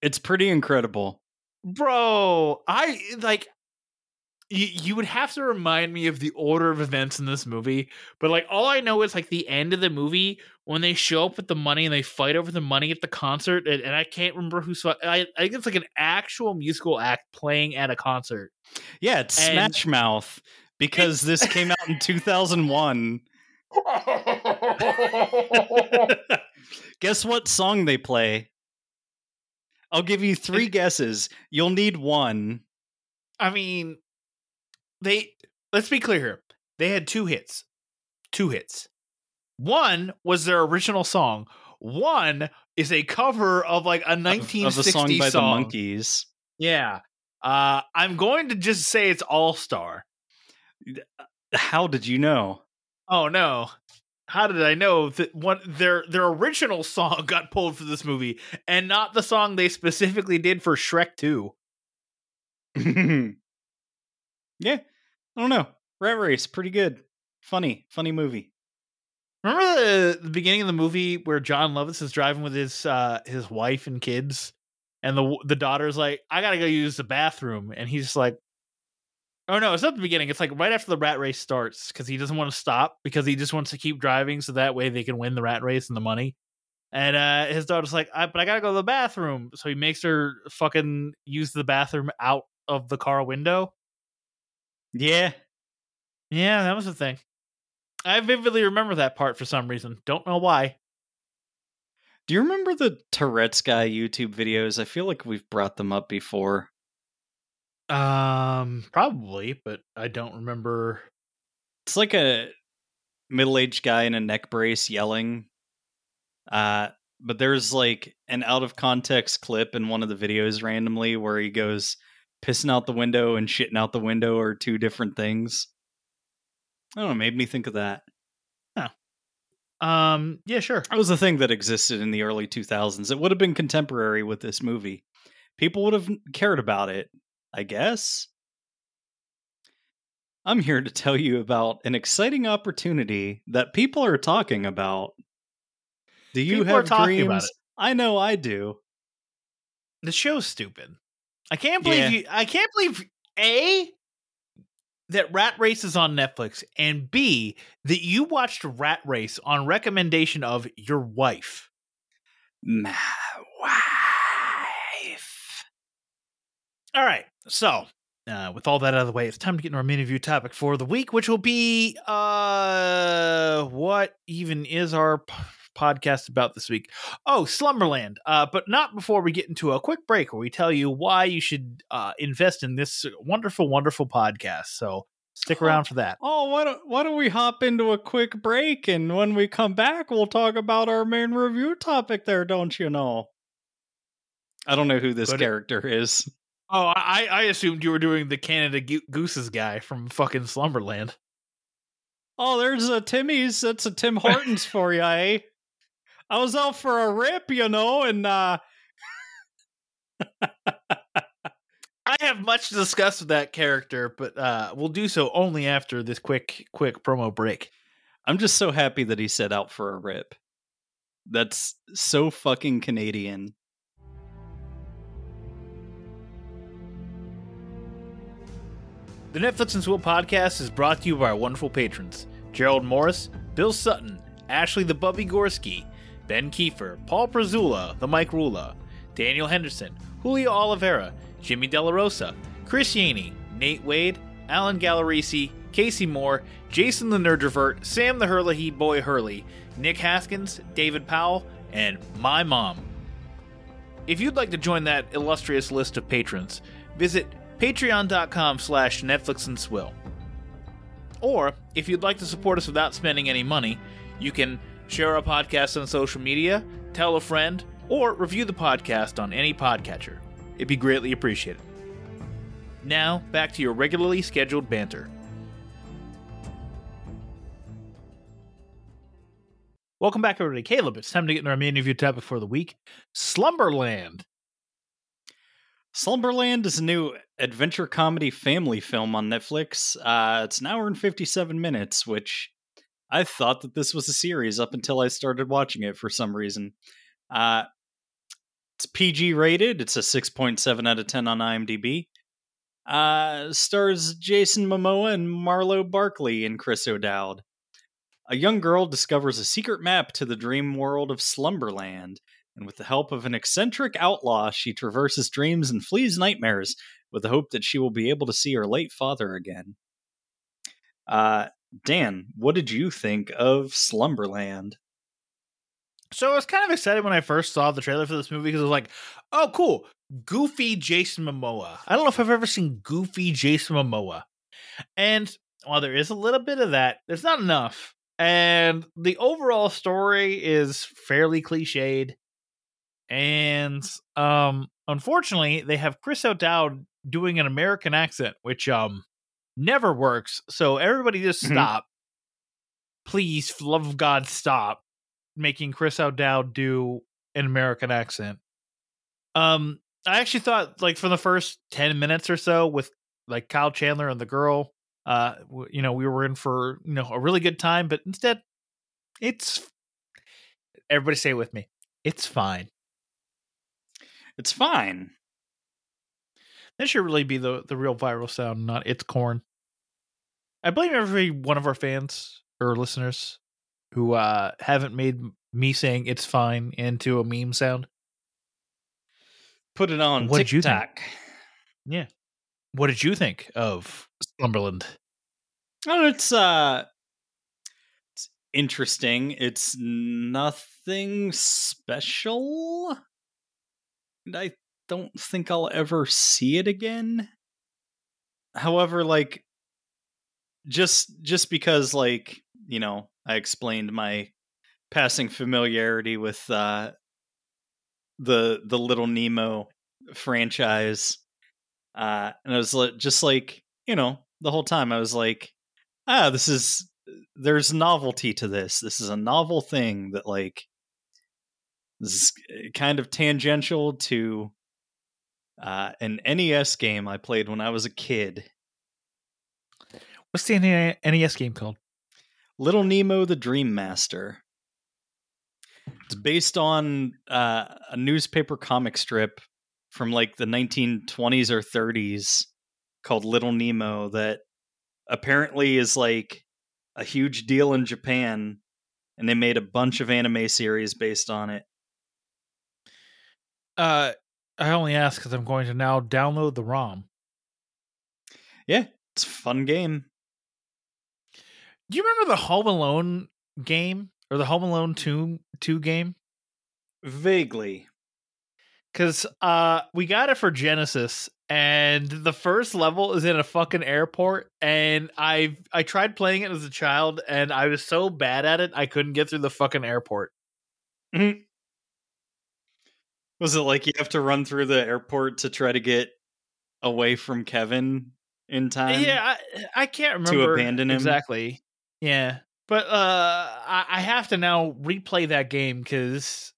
It's pretty incredible. Bro, I like you, you would have to remind me of the order of events in this movie, but like all I know is like the end of the movie when they show up with the money and they fight over the money at the concert, and, and I can't remember who's. I, I think it's like an actual musical act playing at a concert. Yeah, it's And- Smash Mouth because this came out in 2001. Guess what song they play? I'll give you three guesses. You'll need one. I mean, they let's be clear here. They had two hits. Two hits. One was their original song. One is a cover of like a of- 1960 of a song by the. Monkees. Yeah. Uh I'm going to just say it's All Star. How did you know? Oh no. How did I know that what their their original song got pulled for this movie and not the song they specifically did for Shrek 2? yeah, I don't know. Rat Race, pretty good. Funny, funny movie. Remember the, the beginning of the movie where Jon Lovitz is driving with his uh his wife and kids, and the the daughter's like, "I gotta go use the bathroom," and he's like, "Oh no, it's not the beginning. It's like right after the rat race starts because he doesn't want to stop because he just wants to keep driving so that way they can win the rat race and the money." And uh his daughter's like, I, "But I gotta go to the bathroom," so he makes her fucking use the bathroom out of the car window. Yeah, Yeah, that was the thing. I vividly remember that part for some reason. Don't know why. Do you remember the Tourette's guy YouTube videos? I feel like we've brought them up before. Um, probably, but I don't remember. It's like a middle-aged guy in a neck brace yelling. Uh, but there's like an out of context clip in one of the videos randomly where he goes pissing out the window and shitting out the window are two different things. I don't know, made me think of that. Um, yeah, sure. That was a thing that existed in the early 2000s. It would have been contemporary with this movie. People would have cared about it, I guess. I'm here to tell you about an exciting opportunity that people are talking about. Do you People have dreams? I know I do. The show's stupid. I can't believe Yeah. you. I can't believe a that Rat Race is on Netflix, and b that you watched Rat Race on recommendation of your wife. My wife. All right, so uh, with all that out of the way, it's time to get into our main review topic for the week, which will be uh, what even is our podcast about this week? Oh, Slumberland. Uh, but not before we get into a quick break where we tell you why you should uh, invest in this wonderful, wonderful podcast. So stick around for that. Oh, why don't, why don't we hop into a quick break and when we come back, we'll talk about our main review topic there, don't you know? I don't know who this But character is. Oh, I, I assumed you were doing the Canada Go- Gooses guy from fucking Slumberland. Oh, there's a Timmy's. That's a Tim Hortons for you, eh? I was out for a rip, you know, and uh I have much to discuss with that character, but uh, we'll do so only after this quick, quick promo break. I'm just so happy that he set out for a rip. That's so fucking Canadian. The Netflix and Swill podcast is brought to you by our wonderful patrons Gerald Morris, Bill Sutton, Ashley the Bubby Gorski, Ben Kiefer, Paul Prezula, the Mike Rula, Daniel Henderson, Julio Oliveira, Jimmy Della Rosa, Chris Yaney, Nate Wade, Alan Gallerisi, Casey Moore, Jason the Nerdrovert, Sam the Hurley Boy Hurley, Nick Haskins, David Powell, and my mom. If you'd like to join that illustrious list of patrons, visit patreon.com slash Netflix and Swill. Or, if you'd like to support us without spending any money, you can share our podcast on social media, tell a friend, or review the podcast on any podcatcher. It'd be greatly appreciated. Now, back to your regularly scheduled banter. Welcome back, everybody. Caleb, it's time to get into our main review topic for the week Slumberland. Slumberland is a new adventure comedy family film on Netflix. Uh, it's an hour and 57 minutes, which I thought that this was a series up until I started watching it for some reason. Uh, it's PG rated. It's a 6.7 out of 10 on IMDb. Uh, stars Jason Momoa and Marlow Barkley and Chris O'Dowd. A young girl discovers a secret map to the dream world of Slumberland and with the help of an eccentric outlaw, she traverses dreams and flees nightmares with the hope that she will be able to see her late father again. Uh, Dan, what did you think of Slumberland? So I was kind of excited when I first saw the trailer for this movie because I was like, oh, cool. Goofy Jason Momoa. I don't know if I've ever seen Goofy Jason Momoa. And while there is a little bit of that, there's not enough. And the overall story is fairly cliched. And um unfortunately, they have Chris O'Dowd doing an American accent, which um never works. So everybody just Mhm. stop. Please, love of God, stop making Chris O'Dowd do an American accent. Um, I actually thought like for the first ten minutes or so with like Kyle Chandler and the girl, uh, w- you know, we were in for you know a really good time, but instead, it's everybody say it with me, it's fine. It's fine. That should really be the the real viral sound, not it's corn. I blame every one of our fans or listeners who uh haven't made me saying it's fine into a meme sound. Put it on What did you think? TikTok. Yeah. What did you think of Slumberland? Oh, it's uh, it's interesting. It's nothing special. And I don't think I'll ever see it again. However, like just just because like, you know, I explained my passing familiarity with uh, the the Little Nemo franchise, uh, and I was just like, you know, the whole time I was like, ah, this is there's novelty to this. This is a novel thing that like this is uh, kind of tangential to uh, an NES game I played when I was a kid. What's the NES game called? Little Nemo the Dream Master. It's based on uh, a newspaper comic strip from like the 1920s or 30s called Little Nemo that apparently is like a huge deal in Japan and they made a bunch of anime series based on it. Uh, I only ask because I'm going to now download the ROM. Yeah, it's a fun game. Do you remember the Home Alone game or the Home Alone 2 2 game? Vaguely. Cuz uh we got it for Genesis and the first level is in a fucking airport and I I tried playing it as a child and I was so bad at it I couldn't get through the fucking airport. Was it like you have to run through the airport to try to get away from Kevin in time? yeah, I, I can't remember to abandon him? exactly. Yeah, but uh, I, I have to now replay that game because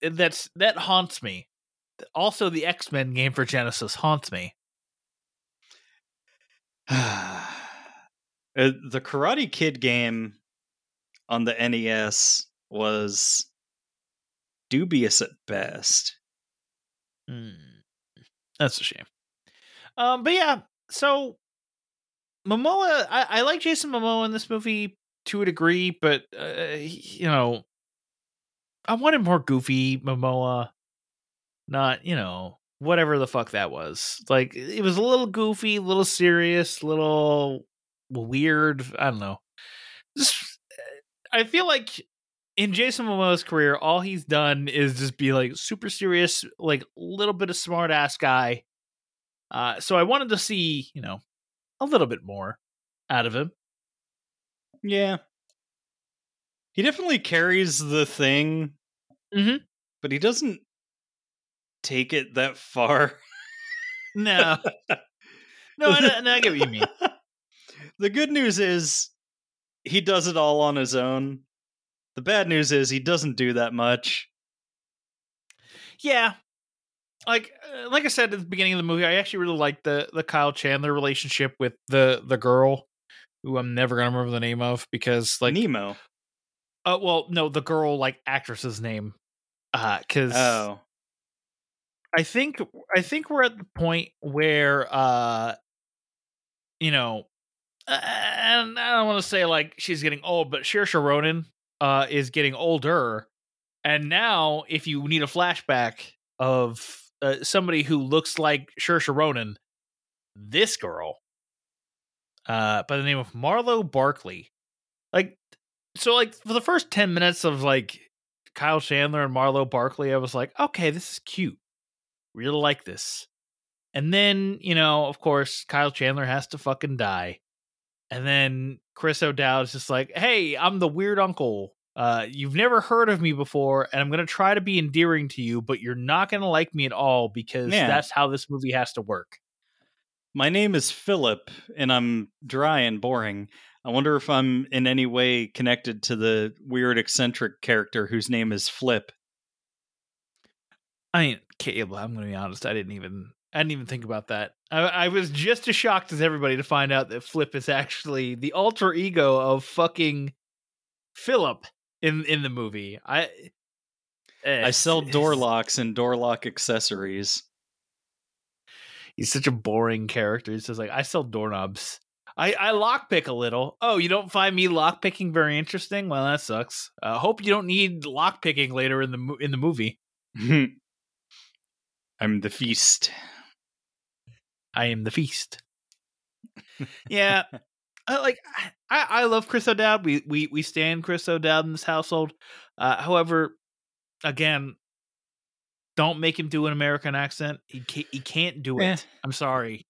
that's that haunts me. Also, the X Men game for Genesis haunts me. Uh, the Karate Kid game on the NES was dubious at best. Hmm. That's a shame. Um, but yeah, so Momoa, I, I like Jason Momoa in this movie to a degree, but uh, you know, I wanted more goofy Momoa, not you know whatever the fuck that was. Like it was a little goofy, a little serious, a little weird. I don't know. Just, I feel like in Jason Momoa's career, all he's done is just be like super serious, like a little bit of smart ass guy. Uh, so I wanted to see, you know, a little bit more out of him. Yeah. He definitely carries the thing, Mhm. but he doesn't take it that far. No, no, I, I get what you mean. the good news is he does it all on his own. The bad news is he doesn't do that much. Yeah, like uh, like I said at the beginning of the movie, I actually really like the the Kyle Chandler relationship with the the girl, who I'm never gonna remember the name of because like Nemo. uh well no the girl like actress's name, uh because Oh. I think I think we're at the point where uh you know uh, and I don't want to say like she's getting old, but Saoirse Ronan uh is getting older. And now if you need a flashback of uh, somebody who looks like Saoirse Ronan, this girl uh by the name of Marlow Barkley. Like so like for the first 10 minutes of like Kyle Chandler and Marlow Barkley, I was like, okay, this is cute really like this. And then, you know, of course, Kyle Chandler has to fucking die. And then Chris O'Dowd is just like, hey, I'm the weird uncle. Uh, you've never heard of me before, and I'm going to try to be endearing to you, but you're not going to like me at all because Yeah. that's how this movie has to work. My name is Philip, and I'm dry and boring. I wonder if I'm in any way connected to the weird eccentric character whose name is Flip. I mean, Caleb, I'm going to be honest. I didn't even. I didn't even think about that. I, I was just as shocked as everybody to find out that Flip is actually the alter ego of fucking Philip in in the movie. I I sell door locks and door lock accessories. He's such a boring character. He's just like I sell doorknobs. I I lockpick a little. Oh, you don't find me lockpicking very interesting? Well, that sucks. Uh, hope you don't need lockpicking later in the in the movie. I'm the feast. I am the feast. yeah, I, like I, I love Chris O'Dowd. We we we stand Chris O'Dowd in this household. Uh, however, again, don't make him do an American accent. He can't, he can't do it. Eh. I'm sorry.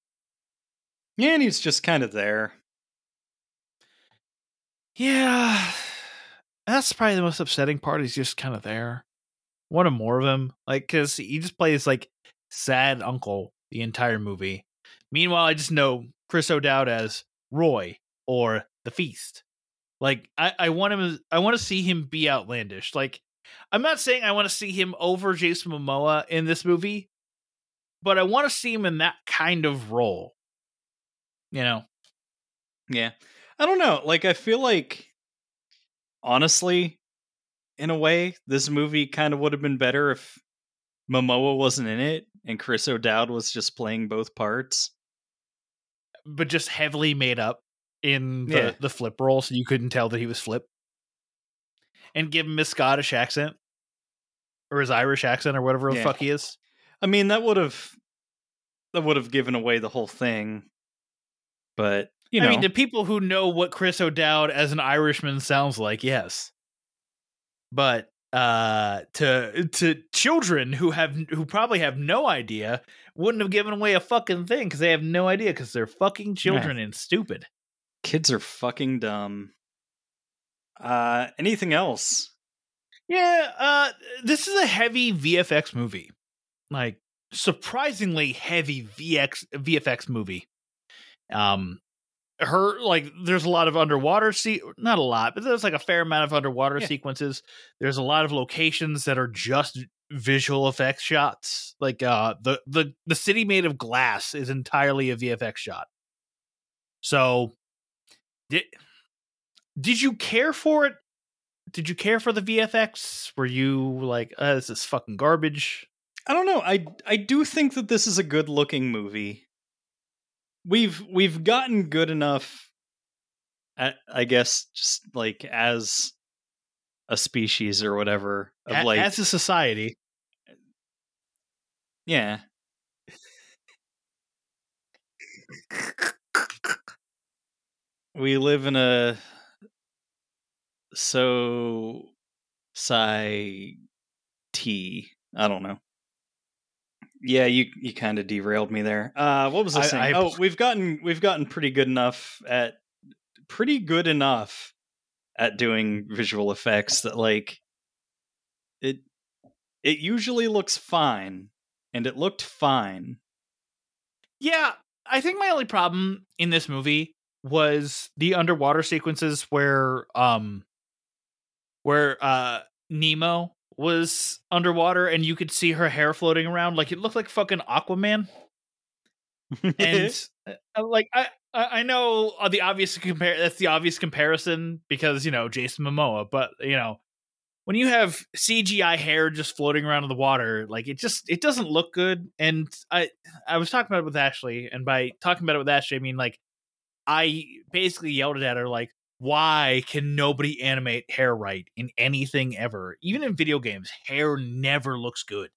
Yeah, and he's just kind of there. Yeah, that's that's probably the most upsetting part. He's just kind of there. Wanted more of him, like because he just plays like sad uncle the entire movie. Meanwhile, I just know Chris O'Dowd as Roy or the Feast. Like I, I want him. I want to see him be outlandish. Like I'm not saying I want to see him over Jason Momoa in this movie, but I want to see him in that kind of role. You know, Yeah. I don't know. Like I feel like honestly, in a way, this movie kind of would have been better if Momoa wasn't in it and Chris O'Dowd was just playing both parts. But just heavily made up in the, Yeah. the flip role, so you couldn't tell that he was flip. And give him his Scottish accent or his Irish accent or whatever the fuck he is. I mean, that would have that would have given away the whole thing. But, you know, I mean, the people who know what Chris O'Dowd as an Irishman sounds like, yes. But uh to to children who have who probably have no idea wouldn't have given away a fucking thing because they have no idea because they're fucking children and stupid kids are fucking dumb. Uh anything else? Yeah, uh this is a heavy VFX movie. Like surprisingly heavy VX VFX movie. Um her like there's a lot of underwater see not a lot, but there's like a fair amount of underwater Yeah. sequences. There's a lot of locations that are just visual effects shots. Like uh the the the city made of glass is entirely a VFX shot. So did did you care for it did you care for the VFX? Were you like, uh, this is fucking garbage? I don't know. I I do think that this is a good looking movie. We've we've gotten good enough at, I guess just like as a species or whatever of A- like As a society, yeah. we live in a so sci t I don't know. Yeah, you you kind of derailed me there. Uh what was I I- saying? I- oh, we've gotten we've gotten pretty good enough at pretty good enough at doing visual effects that like it it usually looks fine and it looked fine. yeah. I think my only problem in this movie was the underwater sequences where, um, where uh Nemo was underwater and you could see her hair floating around, like it looked like fucking Aquaman. and uh, like I I I know uh, the obvious compare that's the obvious comparison because you know Jason Momoa, but you know when you have CGI hair just floating around in the water, like it just it doesn't look good. And I I was talking about it with Ashley, and by talking about it with Ashley, I mean like I basically yelled at her like, why can nobody animate hair right in anything ever? Even in video games, hair never looks good.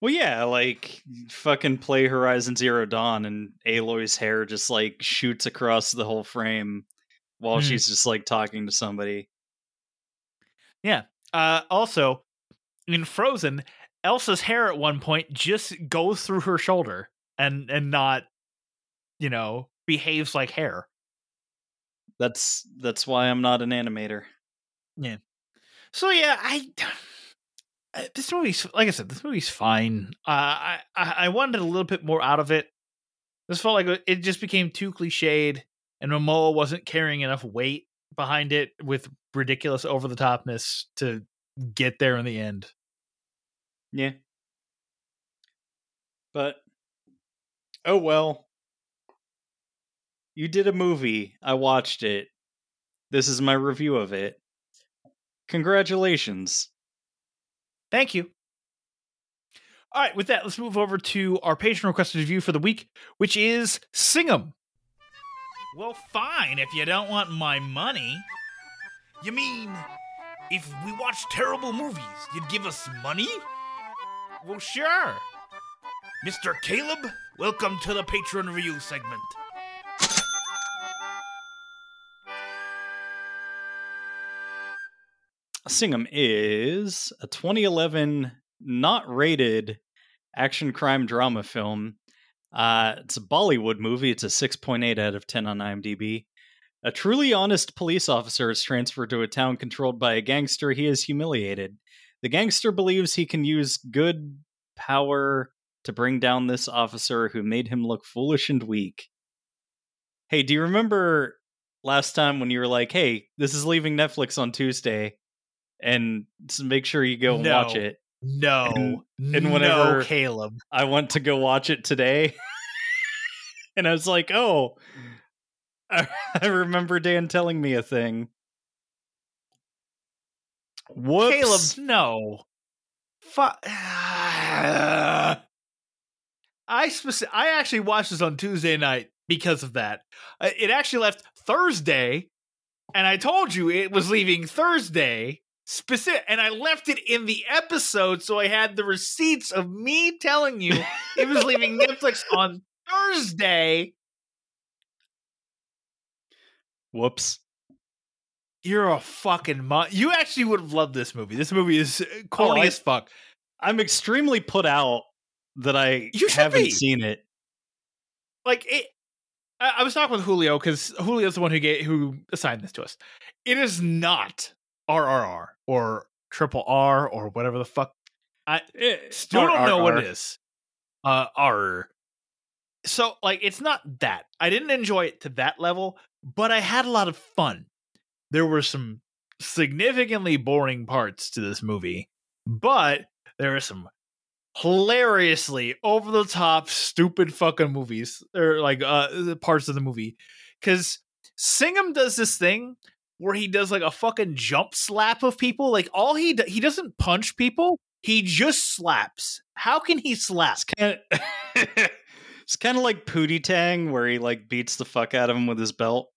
Well, yeah, like fucking play Horizon Zero Dawn and Aloy's hair just like shoots across the whole frame while Hmm. she's just like talking to somebody. Yeah. Uh, also, in Frozen, Elsa's hair at one point just goes through her shoulder and and not, you know, behaves like hair. That's that's why I'm not an animator. Yeah. So yeah, I uh, this movie's like I said, this movie's fine. Uh, I I I wanted a little bit more out of it. This felt like it just became too cliched, and Momoa wasn't carrying enough weight behind it with ridiculous over the topness to get there in the end. Yeah. But oh well. You did a movie. I watched it. This is my review of it. Congratulations. Thank you. All right, with that, let's move over to our patron requested review for the week, which is Singham. Well, fine if you don't want my money. You mean if we watch terrible movies, you'd give us money? Well, sure. Mr. Caleb, welcome to the patron review segment. Singham is a 2011 not rated action crime drama film. Uh, it's a Bollywood movie. It's a 6.8 out of 10 on IMDb. A truly honest police officer is transferred to a town controlled by a gangster he is humiliated. The gangster believes he can use good power to bring down this officer who made him look foolish and weak. Hey, do you remember last time when you were like, "Hey, this is leaving Netflix on Tuesday and make sure you go and watch it." No, And- and whenever- no, Caleb. I went to go watch it today. and I was like, "Oh, I, I remember Dan telling me a thing." Whoops. Caleb, no. Fu- I speci- I actually watched this on Tuesday night because of that. It actually left Thursday, and I told you it was leaving Thursday. Specific, and I left it in the episode, so I had the receipts of me telling you it was leaving Netflix on Thursday. Whoops. You're a fucking mon- You actually would have loved this movie. This movie is uh, corny Oh, I- as fuck. I'm extremely put out that I You haven't be. seen it. like it I, I was talking with Julio because Julio's the one who gave who assigned this to us. It is not RRR or triple R or whatever the fuck. I still don't know what it is. Uh R. So like it's not that. I didn't enjoy it to that level, but I had a lot of fun. There were some significantly boring parts to this movie, but there are some hilariously over the top stupid fucking movies or like uh parts of the movie cuz Singham does this thing where he does like a fucking jump slap of people like all he do- he doesn't punch people he just slaps. How can he slap? It's kind of it's kind of like Pootie Tang, where he like beats the fuck out of him with his belt.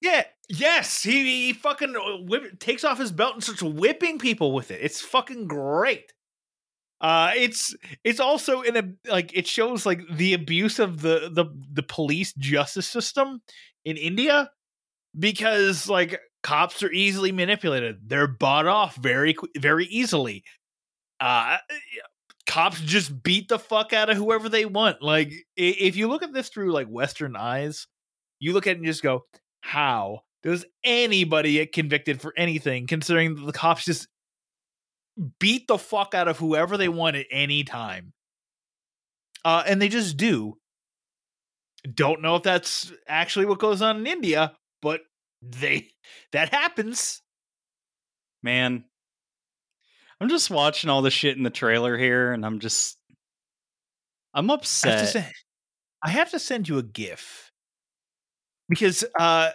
yeah yes he, he fucking uh, whip, takes off his belt and starts whipping people with it. It's fucking great. Uh it's it's also in a like it shows like the abuse of the the the police justice system in India because like cops are easily manipulated. They're bought off very very easily. Uh cops just beat the fuck out of whoever they want. Like if you look at this through like western eyes you look at it and just go how does anybody get convicted for anything considering the cops just beat the fuck out of whoever they want at any time? Uh and they just do. Don't know if that's actually what goes on in india they that happens. Man, I'm just watching all the shit in the trailer here, and I'm just I'm I have, to upset. send, I have to send you a gif. Because uh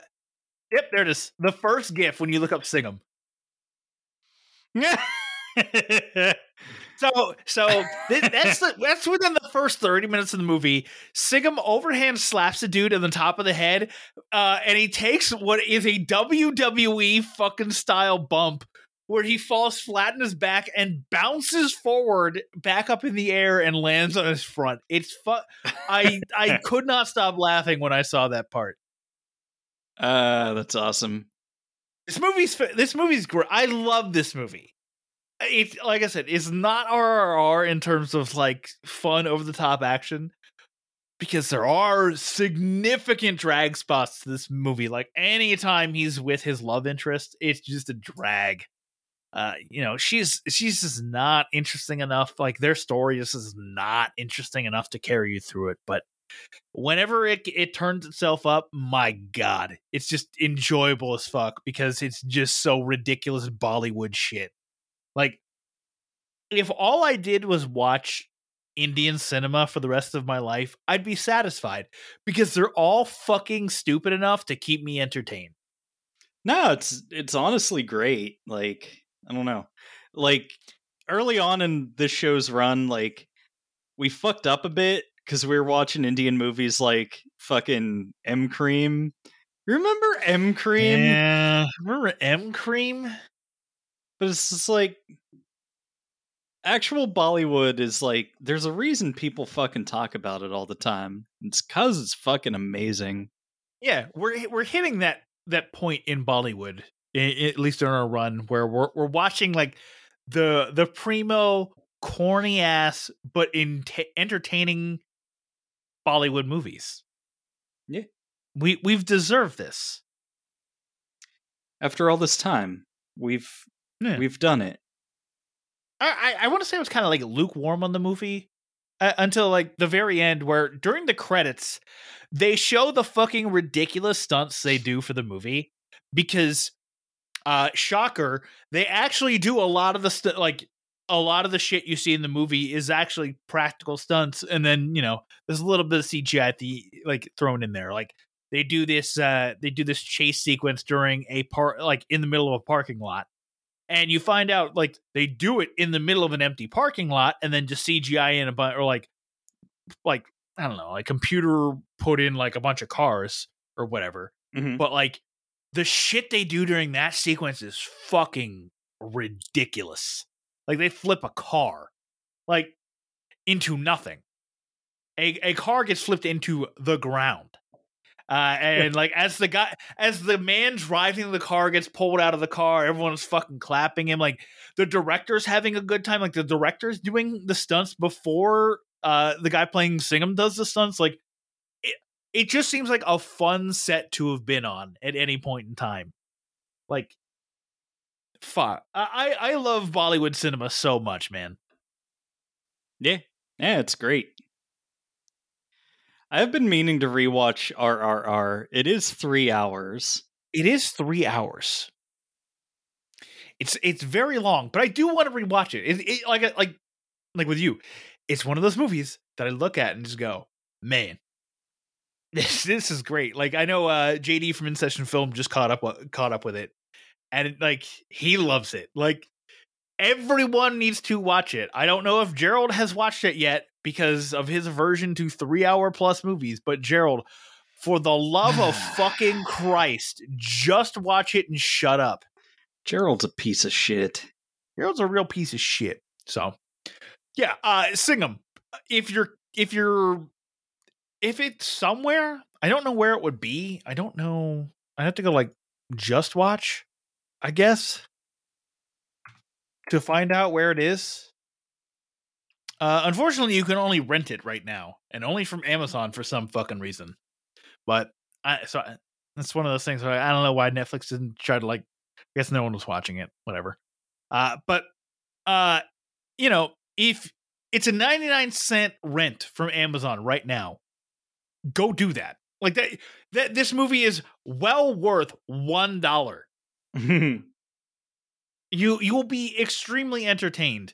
yep there it is. The first gif when you look up singham So, so th- that's the, that's within the first thirty minutes of the movie. Singham overhand slaps a dude in the top of the head, uh, and he takes what is a WWE fucking style bump where he falls flat in his back and bounces forward back up in the air and lands on his front. It's fu- I I could not stop laughing when I saw that part. uh, that's awesome. This movie's this movie's great. I love this movie. It's like I said, it's not RRR in terms of like fun over the top action because there are significant drag spots to this movie. Like anytime he's with his love interest, it's just a drag. Uh, you know, she's she's just not interesting enough. Like their story just is not interesting enough to carry you through it. But whenever it it turns itself up, my god, it's just enjoyable as fuck because it's just so ridiculous Bollywood shit. Like if all I did was watch Indian cinema for the rest of my life, I'd be satisfied because they're all fucking stupid enough to keep me entertained. No, it's it's honestly great. Like I don't know, like early on in this show's run, like we fucked up a bit because we were watching Indian movies like fucking M Cream. Remember M Cream? Yeah, remember M Cream? But it's just like actual Bollywood is like there's a reason people fucking talk about it all the time. It's cuz it's fucking amazing. Yeah, we're we're hitting that that point in Bollywood, at least in our run, where we're we're watching like the the primo corny ass but in entertaining Bollywood movies. Yeah. we we've deserved this. After all this time, we've Yeah. we've done it. I I, I want to say I was kind of like lukewarm on the movie uh, until like the very end, where during the credits they show the fucking ridiculous stunts they do for the movie because, uh, shocker, they actually do a lot of the stu- like a lot of the shit you see in the movie is actually practical stunts, and then you know there's a little bit of CGI at the like thrown in there, like. They do this. Uh, they do this chase sequence during a part, like in the middle of a parking lot, and you find out like they do it in the middle of an empty parking lot and then just CGI in a bunch or like like I don't know, like computer put in like a bunch of cars or whatever. Mhm. But like the shit they do during that sequence is fucking ridiculous. Like they flip a car like into nothing. A a car gets flipped into the ground. Uh, and like as the guy, as the man driving the car gets pulled out of the car, everyone's fucking clapping him. Like the director's having a good time. Like the director's doing the stunts before uh the guy playing Singham does the stunts. Like it, it just seems like a fun set to have been on at any point in time. Like, fuck, I I love Bollywood cinema so much, man. Yeah, yeah, it's great. I've been meaning to rewatch RRR. It is three hours. It is three hours. It's it's very long, but I do want to rewatch it. It, it like like like with you, it's one of those movies that I look at and just go, man, this this is great. Like I know uh JD from In Session Film just caught up caught up with it, and it, like he loves it. Like everyone needs to watch it. I don't know if Gerald has watched it yet because of his aversion to three hour plus movies, but Gerald. For the love of fucking Christ, just watch it and shut up. Gerald's a piece of shit. Gerald's a real piece of shit. So, yeah, uh, Singham. If you're, if you're, if it's somewhere, I don't know where it would be. I don't know. I have to go like just watch, I guess, to find out where it is. Uh, unfortunately, you can only rent it right now, and only from Amazon for some fucking reason. But I so I- that's one of those things. Where I, I don't know why Netflix didn't try to like. I guess no one was watching it. Whatever. Uh, but uh, you know, if it's a ninety nine cent rent from Amazon right now, go do that. Like that. That this movie is well worth one dollar. You you will be extremely entertained.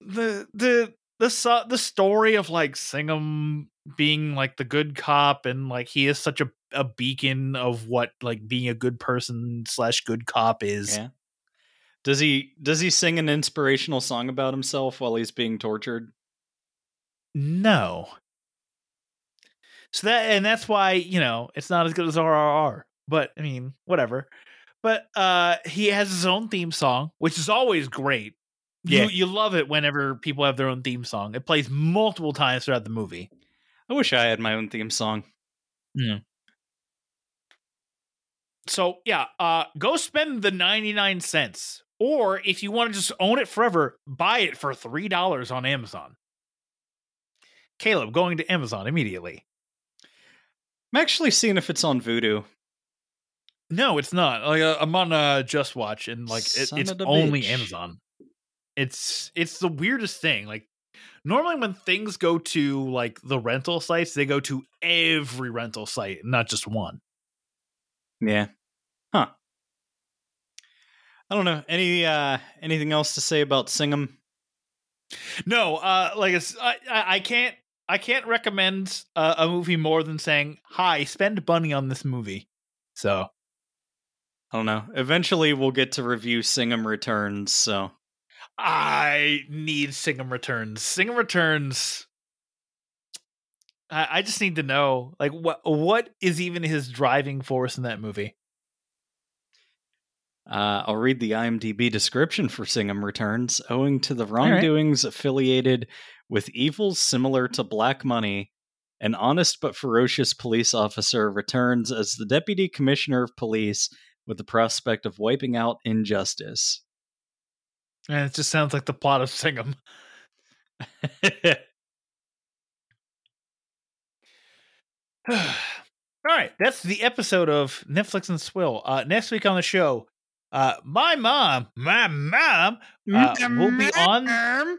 The the the the story of like Singham being like the good cop and like he is such a a beacon of what like being a good person slash good cop is. Yeah. Does he does he sing an inspirational song about himself while he's being tortured? No. So that and that's why, you know, it's not as good as RRR. But I mean, whatever. But uh he has his own theme song, which is always great. Yeah. You you love it whenever people have their own theme song. It plays multiple times throughout the movie. I wish I had my own theme song. So yeah, uh go spend the 99 cents. Or if you want to just own it forever, buy it for $3 on Amazon. Caleb going to Amazon immediately. I'm actually seeing if it's on Vudu. No, it's not. Like uh, I'm on uh, JustWatch, and like it, it's only bitch. Amazon. It's it's the weirdest thing. Like normally when things go to like the rental sites, they go to every rental site, not just one. Yeah. Huh. I don't know. Any uh anything else to say about Singham? No, uh, like it's I I, I can't I can't recommend uh, a movie more than saying hi, spend money on this movie. So I don't know. Eventually we'll get to review Singham Returns, so I need Singham Returns. Singham Returns. I, I just need to know, like, what what is even his driving force in that movie? Uh, I'll read the IMDb description for Singham Returns. Owing to the right. wrongdoings affiliated with evils similar to black money, an honest but ferocious police officer returns as the deputy commissioner of police with the prospect of wiping out injustice. And it just sounds like the plot of Singham. All right, that's the episode of Netflix and Swill. Uh, next week on the show, Uh, my mom, my mom, uh, will be on.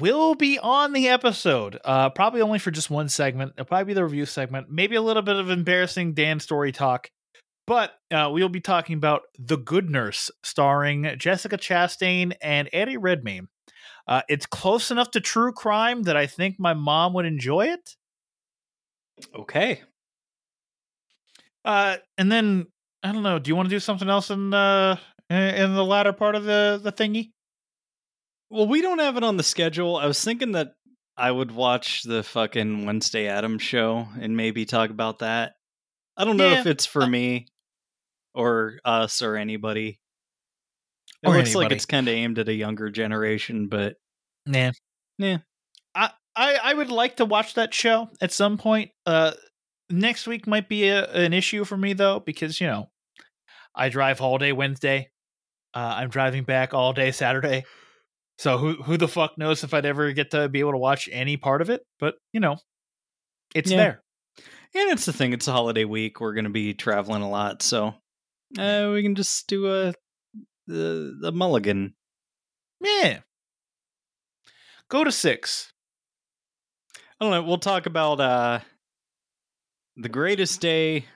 Will be on the episode. Uh, probably only for just one segment. It'll probably be the review segment. Maybe a little bit of embarrassing Dan story talk. But uh, we'll be talking about The Good Nurse, starring Jessica Chastain and Eddie Redmayne. Uh, it's close enough to true crime that I think my mom would enjoy it. Okay. Uh, and then I don't know. Do you want to do something else in uh in- the latter part of the the thingy? Well, we don't have it on the schedule. I was thinking that I would watch the fucking Wednesday Addams show and maybe talk about that. I don't know if it's for uh, me or us or anybody. It Or looks like it's kind of aimed at a younger generation, but Nah. Yeah. I, I I would like to watch that show at some point. Uh next week might be a, an issue for me though, because you know, I drive all day Wednesday. Uh I'm driving back all day Saturday. So who who the fuck knows if I'd ever get to be able to watch any part of it, but you know, it's Yeah. there. and it's the thing. It's a holiday week. We're going to be traveling a lot, so uh, we can just do a the the mulligan. Yeah. Go to 6. I don't know. We'll talk about uh, the greatest day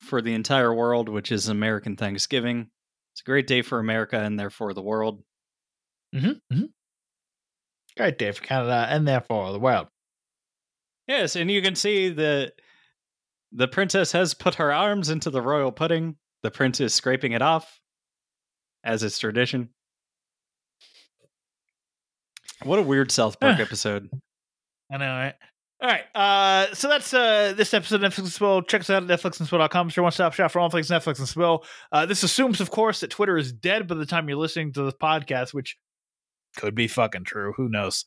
for the entire world, which is American Thanksgiving. It's a great day for America and therefore the world. Mhm. Mhm. Great day for Canada and therefore the world. Yes, and you can see the the princess has put her arms into the royal pudding. The prince is scraping it off, as is tradition. What a weird South Park episode. I know, right? All right. Uh, so that's uh, this episode of Netflix and Swill. Check us out at netflixandswill.com. It's your one stop shop for all things Netflix and Swill. Uh, this assumes, of course, that Twitter is dead by the time you're listening to this podcast, which could be fucking true. Who knows?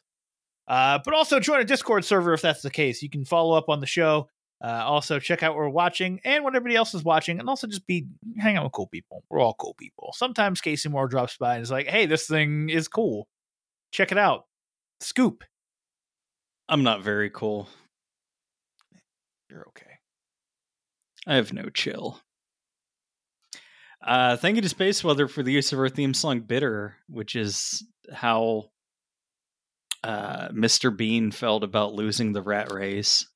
Uh, but also join a Discord server if that's the case. You can follow up on the show. Uh, also check out what we're watching and what everybody else is watching, and also just be hang out with cool people. We're all cool people. Sometimes Casey Moore drops by and is like, "Hey, this thing is cool. Check it out." Scoop. I'm not very cool. You're okay. I have no chill. Uh, thank you to Space Weather for the use of our theme song "Bitter," which is how uh, Mr. Bean felt about losing the rat race.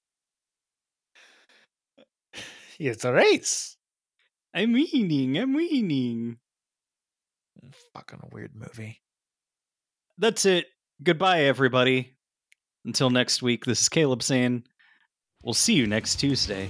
It's a race. I'm weaning. I'm weaning. Mm, fucking weird movie. That's it. Goodbye, everybody. Until next week, this is Caleb saying, we'll see you next Tuesday.